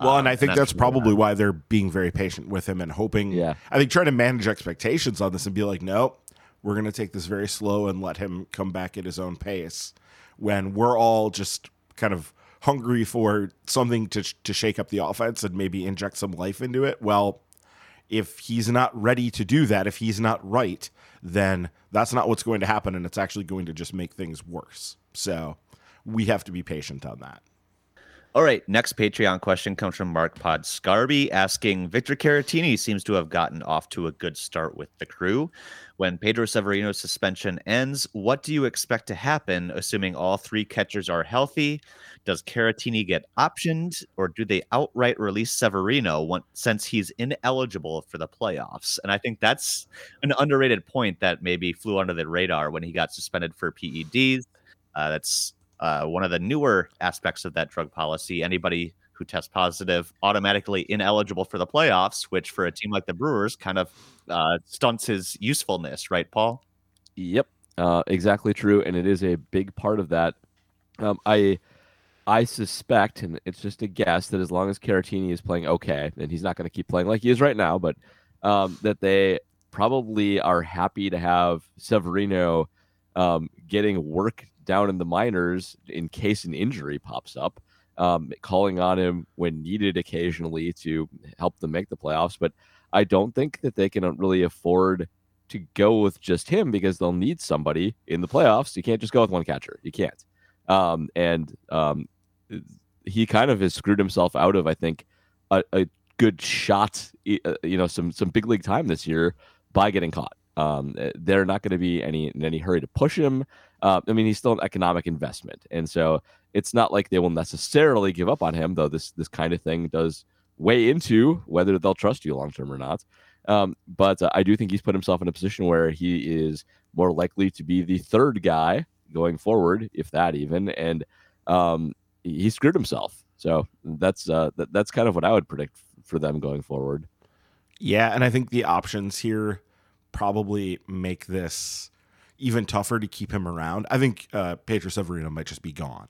Well, and Um, I think not that's to- probably why they're being very patient with him and hoping. Yeah. I think trying to manage expectations on this and be like, nope, we're going to take this very slow and let him come back at his own pace. When we're all just kind of hungry for something to to shake up the offense and maybe inject some life into it. Well, if he's not ready to do that, if he's not right, then that's not what's going to happen, and it's actually going to just make things worse. So we have to be patient on that. All right, next Patreon question comes from Mark Pod Scarby asking Victor Caratini seems to have gotten off to a good start with the crew. When Pedro Severino's suspension ends, what do you expect to happen, assuming all three catchers are healthy? Does Caratini get optioned, or do they outright release Severino once, since he's ineligible for the playoffs? And I think that's an underrated point that maybe flew under the radar when he got suspended for PEDs. Uh, that's uh, one of the newer aspects of that drug policy. Anybody who tests positive automatically ineligible for the playoffs, which for a team like the Brewers kind of uh, stunts his usefulness, right, Paul? Yep, uh, exactly true, and it is a big part of that. Um, I I suspect, and it's just a guess, that as long as Caratini is playing okay, and he's not going to keep playing like he is right now, but um, that they probably are happy to have Severino um, getting work down in the minors in case an injury pops up, um, calling on him when needed occasionally to help them make the playoffs. But I don't think that they can really afford to go with just him because they'll need somebody in the playoffs. You can't just go with one catcher. You can't. Um, and um, he kind of has screwed himself out of, I think, a, a good shot, uh, you know, some some big league time this year by getting caught. Um, they're not going to be any in any hurry to push him. Uh, I mean, he's still an economic investment, and so it's not like they will necessarily give up on him. Though this this kind of thing does weigh into whether they'll trust you long term or not. Um, but uh, I do think he's put himself in a position where he is more likely to be the third guy going forward, if that even. And um, he, screwed himself. So that's uh, that, that's kind of what I would predict for them going forward. Yeah, and I think the options here probably make this even tougher to keep him around. I think uh, Pedro Severino might just be gone.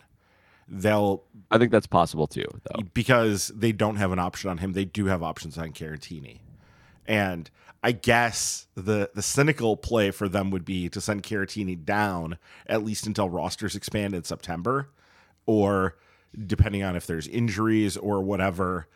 They'll I think that's possible too, though. because they don't have an option on him. They do have options on Caratini, and I guess the the cynical play for them would be to send Caratini down at least until rosters expand in September, or depending on if there's injuries or whatever.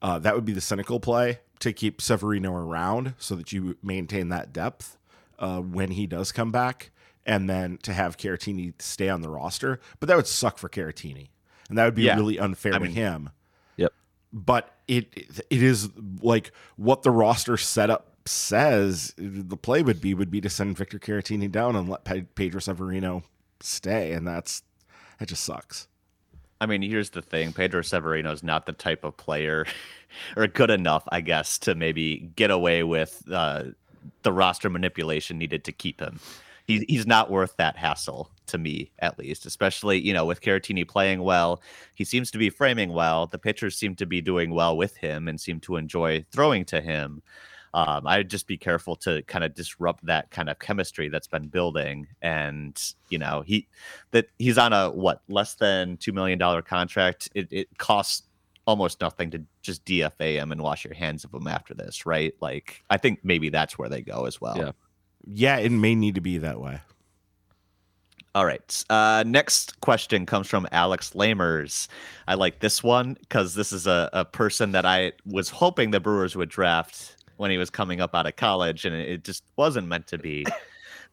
Uh, that would be the cynical play to keep Severino around so that you maintain that depth uh, when he does come back, and then to have Caratini stay on the roster. But that would suck for Caratini, and that would be Yeah. really unfair I to mean- him. Yep. But it it is like what the roster setup says. The play would be would be to send Victor Caratini down and let Pedro Severino stay, and that's that just sucks. I mean, here's the thing: Pedro Severino is not the type of player, or good enough, I guess, to maybe get away with uh, the roster manipulation needed to keep him. He's he's not worth that hassle to me, at least. Especially, you know, with Caratini playing well, he seems to be framing well. The pitchers seem to be doing well with him and seem to enjoy throwing to him. Um, I'd just be careful to kind of disrupt that kind of chemistry that's been building. And you know, he that he's on a what less than two million dollar contract. It, it costs almost nothing to just DFA him and wash your hands of him after this, right? Like, I think maybe that's where they go as well. Yeah. Yeah, it may need to be that way. All right. Uh, next question comes from Alex Lamers. I like this one because this is a, a person that I was hoping the Brewers would draft when he was coming up out of college, and it just wasn't meant to be.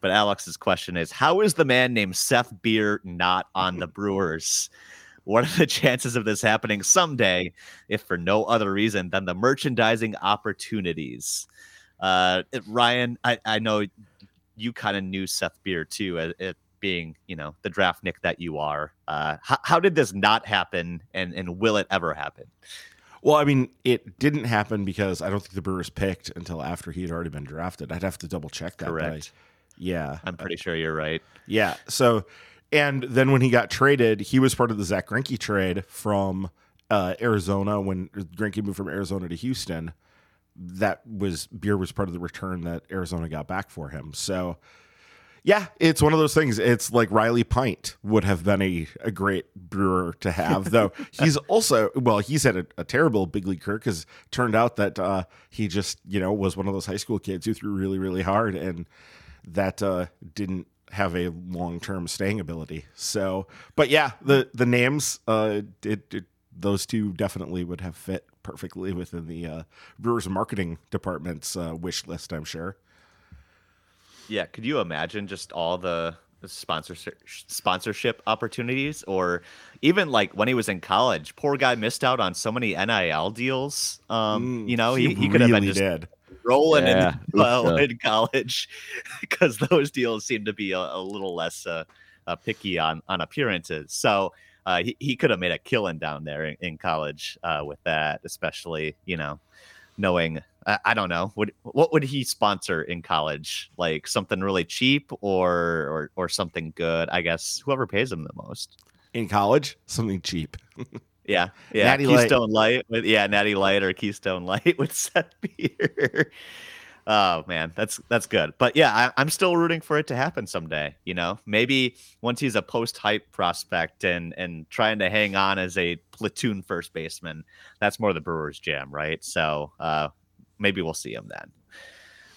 But Alex's question is How is the man named Seth Beer not on the Brewers? What are the chances of this happening someday, if for no other reason than the merchandising opportunities? Uh, Ryan, I, I know you kind of knew Seth Beer too, at, being you know the draft nick that you are. Uh, how, how did this not happen, and and will it ever happen? Well, I mean, it didn't happen because I don't think the Brewers picked until after he had already been drafted. I'd have to double check that. but I- Correct. yeah. I'm pretty sure you're right. Yeah. So, and then when he got traded, he was part of the Zack Greinke trade from uh, Arizona when Greinke moved from Arizona to Houston. That was beer was part of the return that Arizona got back for him. So, yeah, it's one of those things. It's like Riley Pint would have been a, a great brewer to have, though he's also well, he's had a, a terrible big league career because turned out that uh, he just you know was one of those high school kids who threw really really hard and that uh, didn't have a long term staying ability. So, but yeah, the the names, uh, it, it those two definitely would have fit perfectly within the uh, Brewers marketing department's uh, wish list. I'm sure. Yeah, could you imagine just all the sponsorship sponsorship opportunities, or even like when he was in college? Poor guy missed out on so many NIL deals. Um, you know, he, he could have been just did. rolling Yeah. in well Yeah. in college because those deals seem to be a, a little less uh, uh, picky on on appearances. So uh, he he could have made a killing down there in, in college uh, with that, especially you know knowing. I, I don't know. Would what would he sponsor in college? Like something really cheap or or or something good? I guess whoever pays him the most. in college. Something cheap. Yeah, yeah. Natty Light. Keystone Light. with yeah, Natty Light or Keystone Light with Seth Beer. Oh man, that's that's good. But yeah, I, I'm still rooting for it to happen someday. You know, maybe once he's a post hype prospect and and trying to hang on as a platoon first baseman, that's more the Brewers' jam, right? So uh, maybe we'll see him then.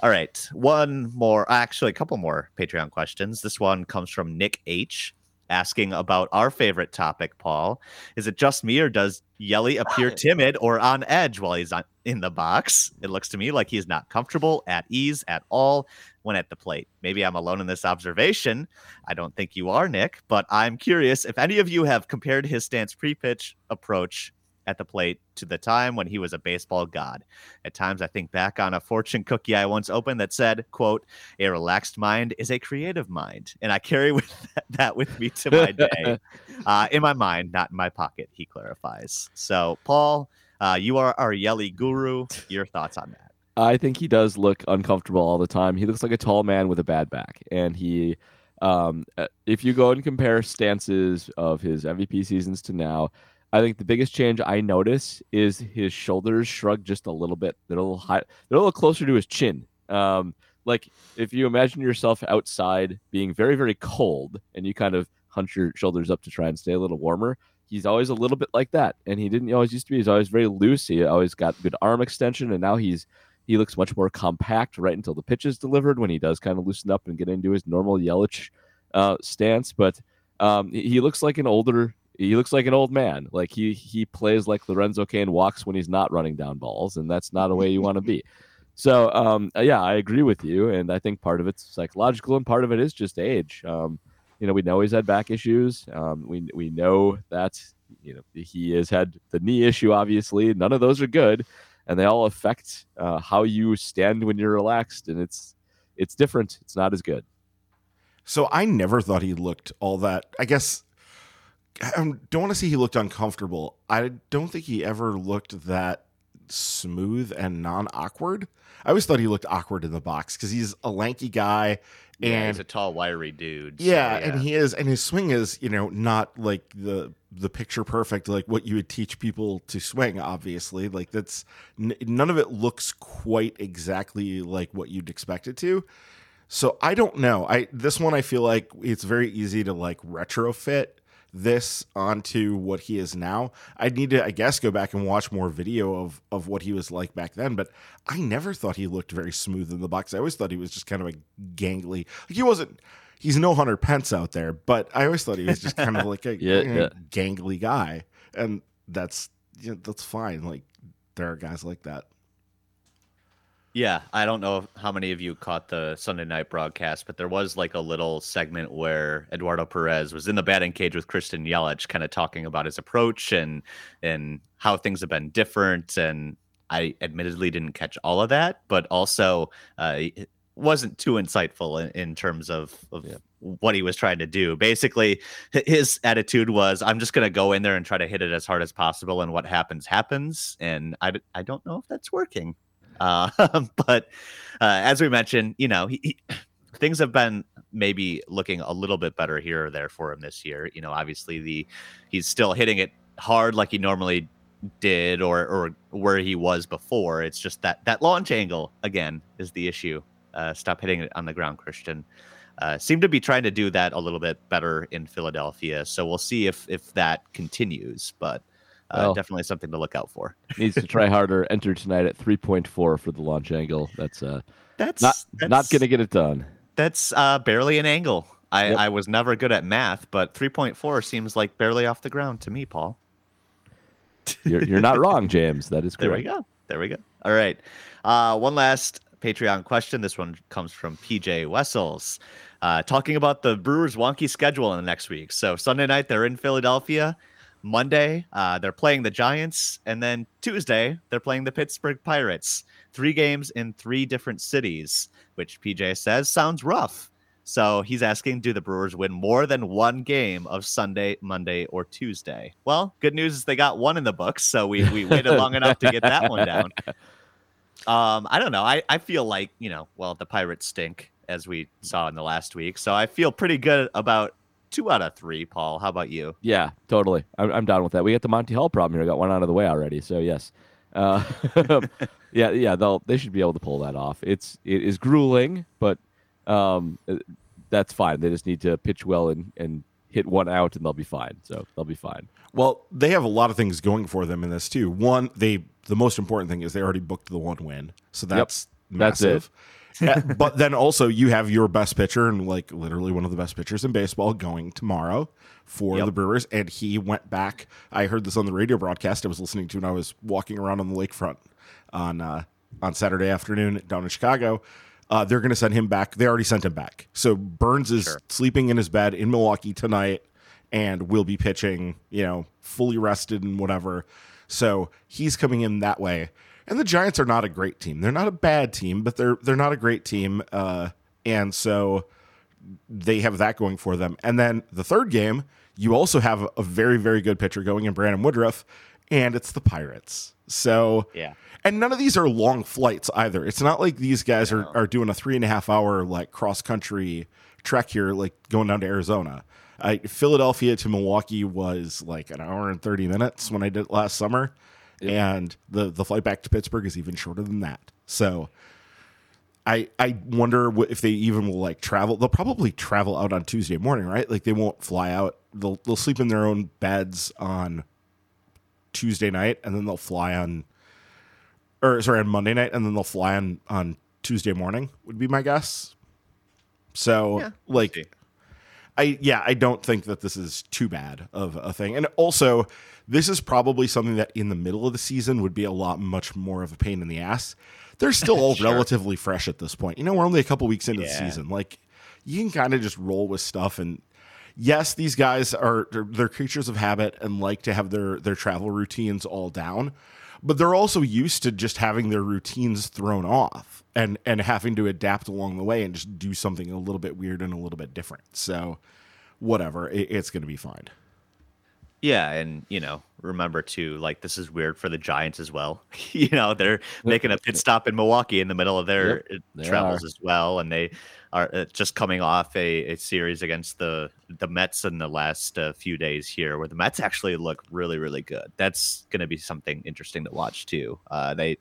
All right, one more, actually, a couple more Patreon questions. This one comes from Nick H. Asking about our favorite topic, Paul. Is it just me, or does Yelly appear timid or on edge while he's on, in the box? It looks to me like he's not comfortable, at ease at all when at the plate. Maybe I'm alone in this observation. I don't think you are, Nick, but I'm curious if any of you have compared his stance pre pitch approach at the plate to the time when he was a baseball god. At times I think back on a fortune cookie I once opened that said, quote, a relaxed mind is a creative mind. And I carry with that with me to my day. uh, in my mind, not in my pocket, he clarifies. So, Paul, uh, you are our Yelly guru. Your thoughts on that? I think he does look uncomfortable all the time. He looks like a tall man with a bad back, and he, um, uh, if you go and compare stances of his MVP seasons to now, I think the biggest change I notice is his shoulders shrug just a little bit. They're a little high. They're a little closer to his chin. Um, like if you imagine yourself outside being very very cold, and you kind of hunch your shoulders up to try and stay a little warmer. He's always a little bit like that, and he didn't always used to be. He's always very loose. He always got good arm extension, and now he's he looks much more compact right until the pitch is delivered when he does kind of loosen up and get into his normal Yelich uh, stance. But um, he he looks like an older, he looks like an old man. Like he he plays like Lorenzo Cain walks when he's not running down balls, and that's not a way you want to be. So um, yeah, I agree with you, and I think part of it's psychological, and part of it is just age. Um, you know, we know he's had back issues. Um, we we know that you know he has had the knee issue. Obviously, none of those are good and they all affect uh, how you stand when you're relaxed and it's it's different it's not as good So I never thought he looked all that. I guess I don't want to say he looked uncomfortable. I don't think he ever looked that smooth and non awkward. I always thought he looked awkward in the box because he's a lanky guy. Yeah, And he's a tall, wiry dude. so, yeah, and he is, and his swing is, you know, not like the the picture perfect like what you would teach people to swing obviously like that's n- none of it looks quite exactly like what you'd expect it to so i don't know i this one i feel like it's very easy to like retrofit this onto what he is now i'd need to i guess go back and watch more video of of what he was like back then but i never thought he looked very smooth in the box i always thought he was just kind of a gangly like he wasn't he's no Hunter Pence out there, but I always thought he was just kind of like a, Yeah, yeah. gangly guy, and that's you know, that's fine. Like there are guys like that. Yeah, I don't know how many of you caught the Sunday night broadcast, but there was like a little segment where Eduardo Perez was in the batting cage with Christian Yelich, kind of talking about his approach and and how things have been different. And I admittedly didn't catch all of that, but also uh, it wasn't too insightful in, in terms of, of Yeah. what he was trying to do. Basically, his attitude was, "I'm just going to go in there and try to hit it as hard as possible, and what happens happens." And I I don't know if that's working. Uh, but uh, as we mentioned, you know, he, he, things have been maybe looking a little bit better here or there for him this year. You know, obviously the he's still hitting it hard like he normally did or or where he was before. It's just that that launch angle again is the issue. Uh, stop hitting it on the ground, Christian. Uh, seem to be trying to do that a little bit better in Philadelphia. So we'll see if if that continues. But uh, Well- definitely something to look out for. Needs to try harder. Enter tonight at 3.4 for the launch angle. That's uh, That's not that's, not going to get it done. That's uh, barely an angle. I, Yep. I was never good at math, but 3.4 seems like barely off the ground to me, Paul. You're, you're not wrong, James. That is correct. There we go. There we go. All right. Uh, one last Patreon question. This one comes from PJ Wessels, uh, talking about the Brewers' wonky schedule in the next week. So Sunday night they're in Philadelphia. Monday uh, they're playing the Giants, and then Tuesday they're playing the Pittsburgh Pirates. Three games in three different cities, which PJ says sounds rough. So he's asking, do the Brewers win more than one game of Sunday, Monday, or Tuesday? Well, good news is they got one in the books, so we, we waited long enough to get that one down. Um, I don't know. I, I feel like, you know, well, the Pirates stink, as we saw in the last week. So I feel pretty good about two out of three, Paul. How about you? Yeah, totally. I'm, I'm down with that. We got the Monty Hall problem here. I got one out of the way already. So yes, uh, yeah, yeah. They'll they should be able to pull that off. It's it is grueling, but um, that's fine. They just need to pitch well and and hit one out, and they'll be fine. So they'll be fine. Well, they have a lot of things going for them in this too. One, they the most important thing is they already booked the one win, so that's That's it. Uh, but then also you have your best pitcher and like literally one of the best pitchers in baseball going tomorrow for Yep. the Brewers, and he went back. I heard this on the radio broadcast I was listening to when I was walking around on the lakefront on uh, on Saturday afternoon down in Chicago. Uh, they're going to send him back. They already sent him back. So Burns is Sure. sleeping in his bed in Milwaukee tonight and will be pitching, you know, fully rested and whatever. So he's coming in that way. And the Giants are not a great team. They're not a bad team, but they're they're not a great team. Uh, and so they have that going for them. And then the third game, you also have a very very good pitcher going in Brandon Woodruff, and it's the Pirates. So Yeah. and none of these are long flights either. It's not like these guys are, are doing a three and a half hour like cross country trek here, like going down to Arizona. I, Philadelphia to Milwaukee was like an hour and thirty minutes when I did it last summer, and the the flight back to Pittsburgh is even shorter than that. So. I, I wonder if they even will like travel. They'll probably travel out on Tuesday morning, right? Like they won't fly out. They'll they'll sleep in their own beds on Tuesday night, and then they'll fly on or sorry, on Monday night, and then they'll fly on on Tuesday morning. Would be my guess. So, Yeah, like. I yeah, I don't think that this is too bad of a thing. And also, this is probably something that in the middle of the season would be a lot much more of a pain in the ass. They're still all Sure. relatively fresh at this point. You know, we're only a couple weeks into the season. Like, you can kind of just roll with stuff and yes, these guys are they're, they're creatures of habit and like to have their their travel routines all down, but they're also used to just having their routines thrown off and and having to adapt along the way and just do something a little bit weird and a little bit different. So, whatever, it, it's going to be fine. Yeah, and you know, remember too, like this is weird for the Giants as well. you know, they're making a pit stop in Milwaukee in the middle of their Yep, travels are. as well, and they are uh, just coming off a, a series against the the Mets in the last uh, few days here, where the Mets actually look really really good. That's going to be something interesting to watch too. Uh, they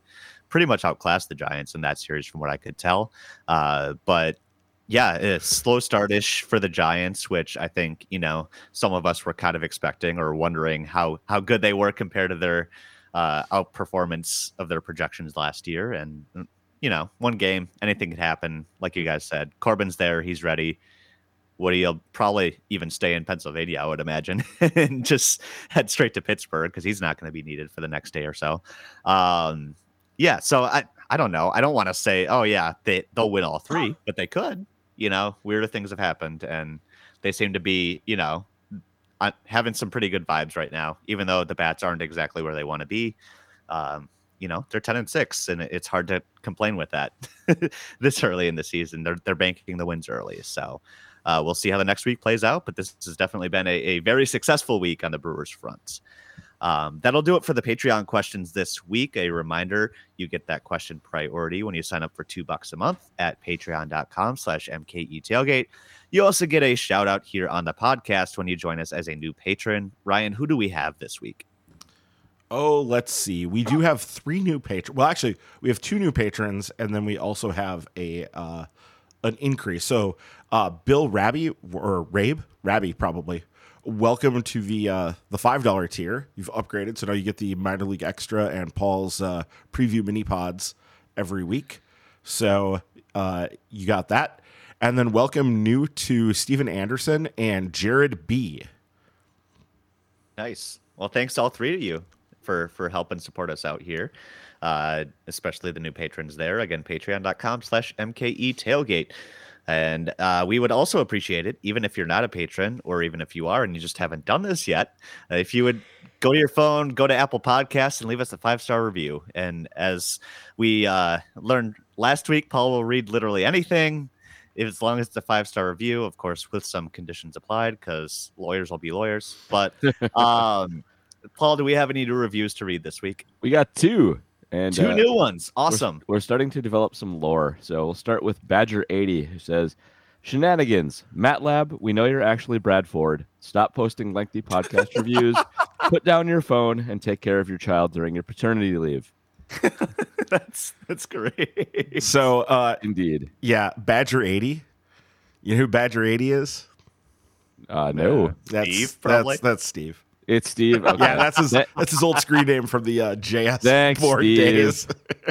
pretty much outclassed the Giants in that series, from what I could tell. Uh, but yeah, it's slow startish for the Giants, which I think you know some of us were kind of expecting or wondering how how good they were compared to their uh, outperformance of their projections last year. And mm, you know, one game, anything could happen. Like you guys said, Corbin's there, he's ready. Woody'll probably even stay in Pennsylvania, I would imagine, and just head straight to Pittsburgh because he's not going to be needed for the next day or so. Um, yeah, so I I don't know. I don't want to say, oh yeah, they they'll win all three, but they could. You know, weirder things have happened, and they seem to be, you know, uh, having some pretty good vibes right now. Even though the bats aren't exactly where they want to be, um, you know, they're ten and six, and it's hard to complain with that this early in the season. They're they're banking the wins early, so. Uh, we'll see how the next week plays out, but this has definitely been a, a very successful week on the Brewers front. Um, that'll do it for the Patreon questions this week. A reminder, you get that question priority when you sign up for two bucks a month at patreon.com slash MKE tailgate. You also get a shout out here on the podcast when you join us as a new patron. Ryan, who do we have this week? Oh, let's see. We do have three new patrons. Well, actually, we have two new patrons, and then we also have a uh, an increase. So, uh, Bill Rabby or Rabe Rabby probably. Welcome to the uh, the five dollar tier. You've upgraded, so now you get the minor league extra and Paul's uh, preview mini pods every week. So uh, you got that, and then welcome new to Stephen Anderson and Jared B. Nice. Well, thanks to all three of you for for helping support us out here, uh, especially the new patrons there. Again, patreon.com slash MKE tailgate. And uh, we would also appreciate it, even if you're not a patron, or even if you are and you just haven't done this yet, uh, if you would go to your phone, go to Apple Podcasts, and leave us a five star review. And as we uh, learned last week, Paul will read literally anything, if as long as it's a five star review, of course, with some conditions applied, because lawyers will be lawyers. But um, Paul, do we have any new reviews to read this week? We got two. And Two uh, new ones. we're- Awesome. We're, starting to develop some lore. So we'll start with Badger80, who says, Shenanigans. MATLAB, we know you're actually Brad Ford. Stop posting lengthy podcast reviews. Put down your phone and take care of your child during your paternity leave. that's that's great. So, uh, Indeed. yeah, Badger eighty. You know who Badger eighty is? Uh, no, That's Steve, probably? That's, that's Steve. It's Steve. Okay. Yeah, that's his. That's his old screen name from the uh, JS Thanks, board Steve. days.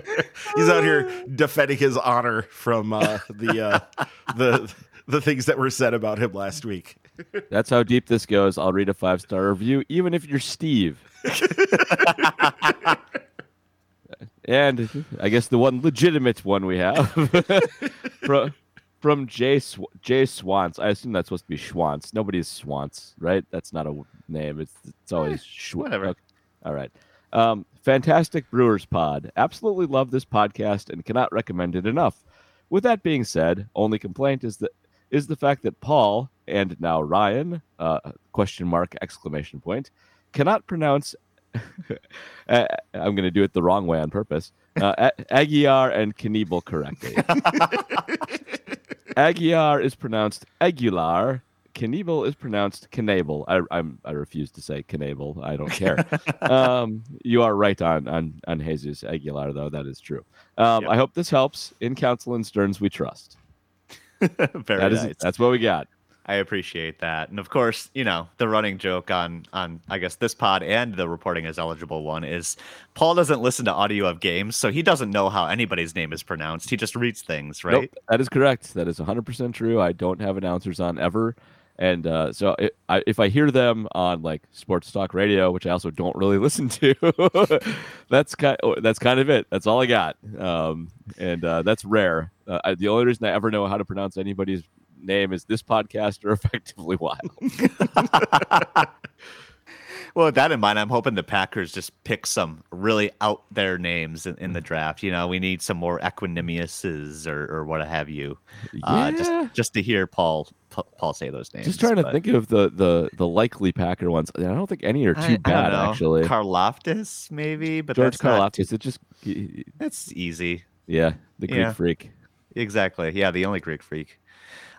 He's out here defending his honor from uh, the uh, the the things that were said about him last week. That's how deep this goes. I'll read a five star review, even if you're Steve. and I guess the one legitimate one we have from from Jay Sw- Jay Swans. I assume that's supposed to be Schwantz. Nobody's Swantz, right? That's not a name. It's it's always Schw- whatever. okay. All right. Um, fantastic Brewers pod. Absolutely love this podcast and cannot recommend it enough. With that being said, only complaint is that is the fact that Paul and now Ryan uh, question mark exclamation point cannot pronounce. uh, I'm going to do it the wrong way on purpose. Uh, Aguiar and Knievel correctly. Aguiar is pronounced Aguilar. Knievel is pronounced Knable. I, I'm I refuse to say Knable. I don't care. um, you are right on on on Jesus Aguilar though. That is true. Um, Yep. I hope this helps. In Counsell and Stearns we trust. Very That is nice. that's what we got. I appreciate that. And of course, you know, the running joke on on I guess this pod and the reporting is eligible one is Paul doesn't listen to audio of games, so he doesn't know how anybody's name is pronounced. He just reads things, right? Nope, that is correct. That is 100% true. I don't have announcers on ever. And uh, so it, I, if I hear them on like sports talk radio, which I also don't really listen to, that's kind that's kind of it. That's all I got. Um, and uh, that's rare. Uh, I, the only reason I ever know how to pronounce anybody's name is this podcast or effectively wild. Well, with that in mind, I'm hoping the Packers just pick some really out there names in, in the draft. You know, we need some more Equanimeouses or, or what have you. Uh, Yeah. just just to hear Paul Pa- Paul say those names. Just trying to but- think of the the the likely Packer ones. I don't think any are I- I too don't bad know. actually. Karlaftis, maybe, but George that's not- It just That's easy. yeah, the Greek Yeah. freak. Exactly. Yeah, the only Greek freak.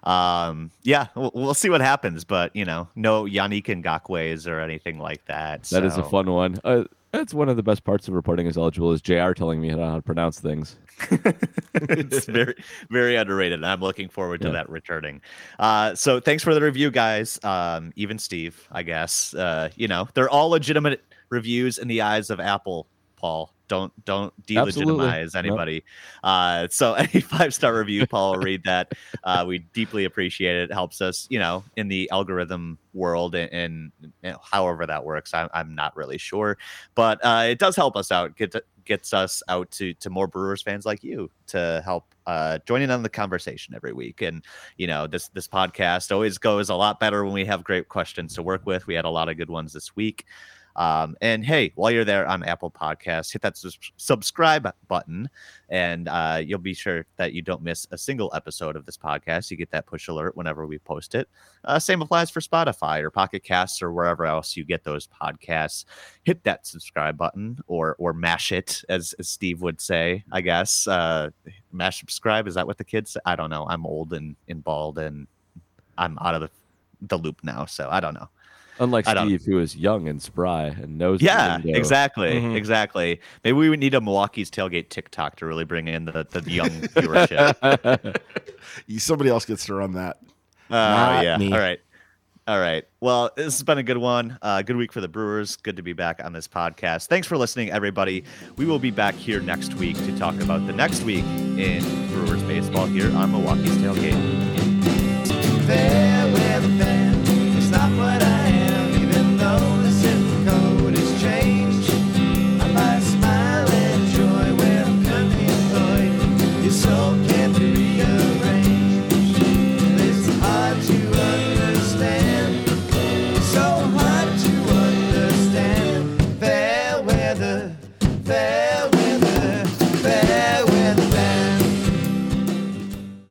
Um, yeah, we'll, we'll see what happens, but you know, no Yannick Ngakoue's or anything like that. That is a fun one. Uh, that's one of the best parts of reporting as eligible is Jr. telling me how to pronounce things. it's very very underrated and i'm looking forward to Yeah. that returning uh so thanks for the review guys um even steve i guess uh you know they're all legitimate reviews in the eyes of apple paul don't don't Absolutely. delegitimize anybody. Uh so any five star review paul will read that. Uh we deeply appreciate it. it helps us you know in the algorithm world and, and you know, however that works. I'm, I'm not really sure. But uh it does help us out get gets us out to to more brewers fans like you to help uh join in on the conversation every week. And you know this this podcast always goes a lot better when we have great questions to work with. We had a lot of good ones this week um, and hey, while you're there on Apple Podcasts, hit that sus- subscribe button, and uh, you'll be sure that you don't miss a single episode of this podcast. You get that push alert whenever we post it. Uh, same applies for Spotify or Pocket Casts or wherever else you get those podcasts. Hit that subscribe button or or mash it, as, as Steve would say. I guess uh, mash subscribe is that what the kids? Say? I don't know. I'm old and, and bald and I'm out of the, the loop now, so I don't know. Unlike Steve, who is young and spry and knows. the Yeah, lingo. exactly, Mhm. exactly. Maybe we would need a Milwaukee's tailgate TikTok to really bring in the, the young viewership. You- Somebody else gets to run that. Uh, Not yeah. me. All right. All right. Well, this has been a good one. Uh, good week for the Brewers. Good to be back on this podcast. Thanks for listening, everybody. We will be back here next week to talk about the next week in Brewers baseball here on Milwaukee's tailgate. There with them.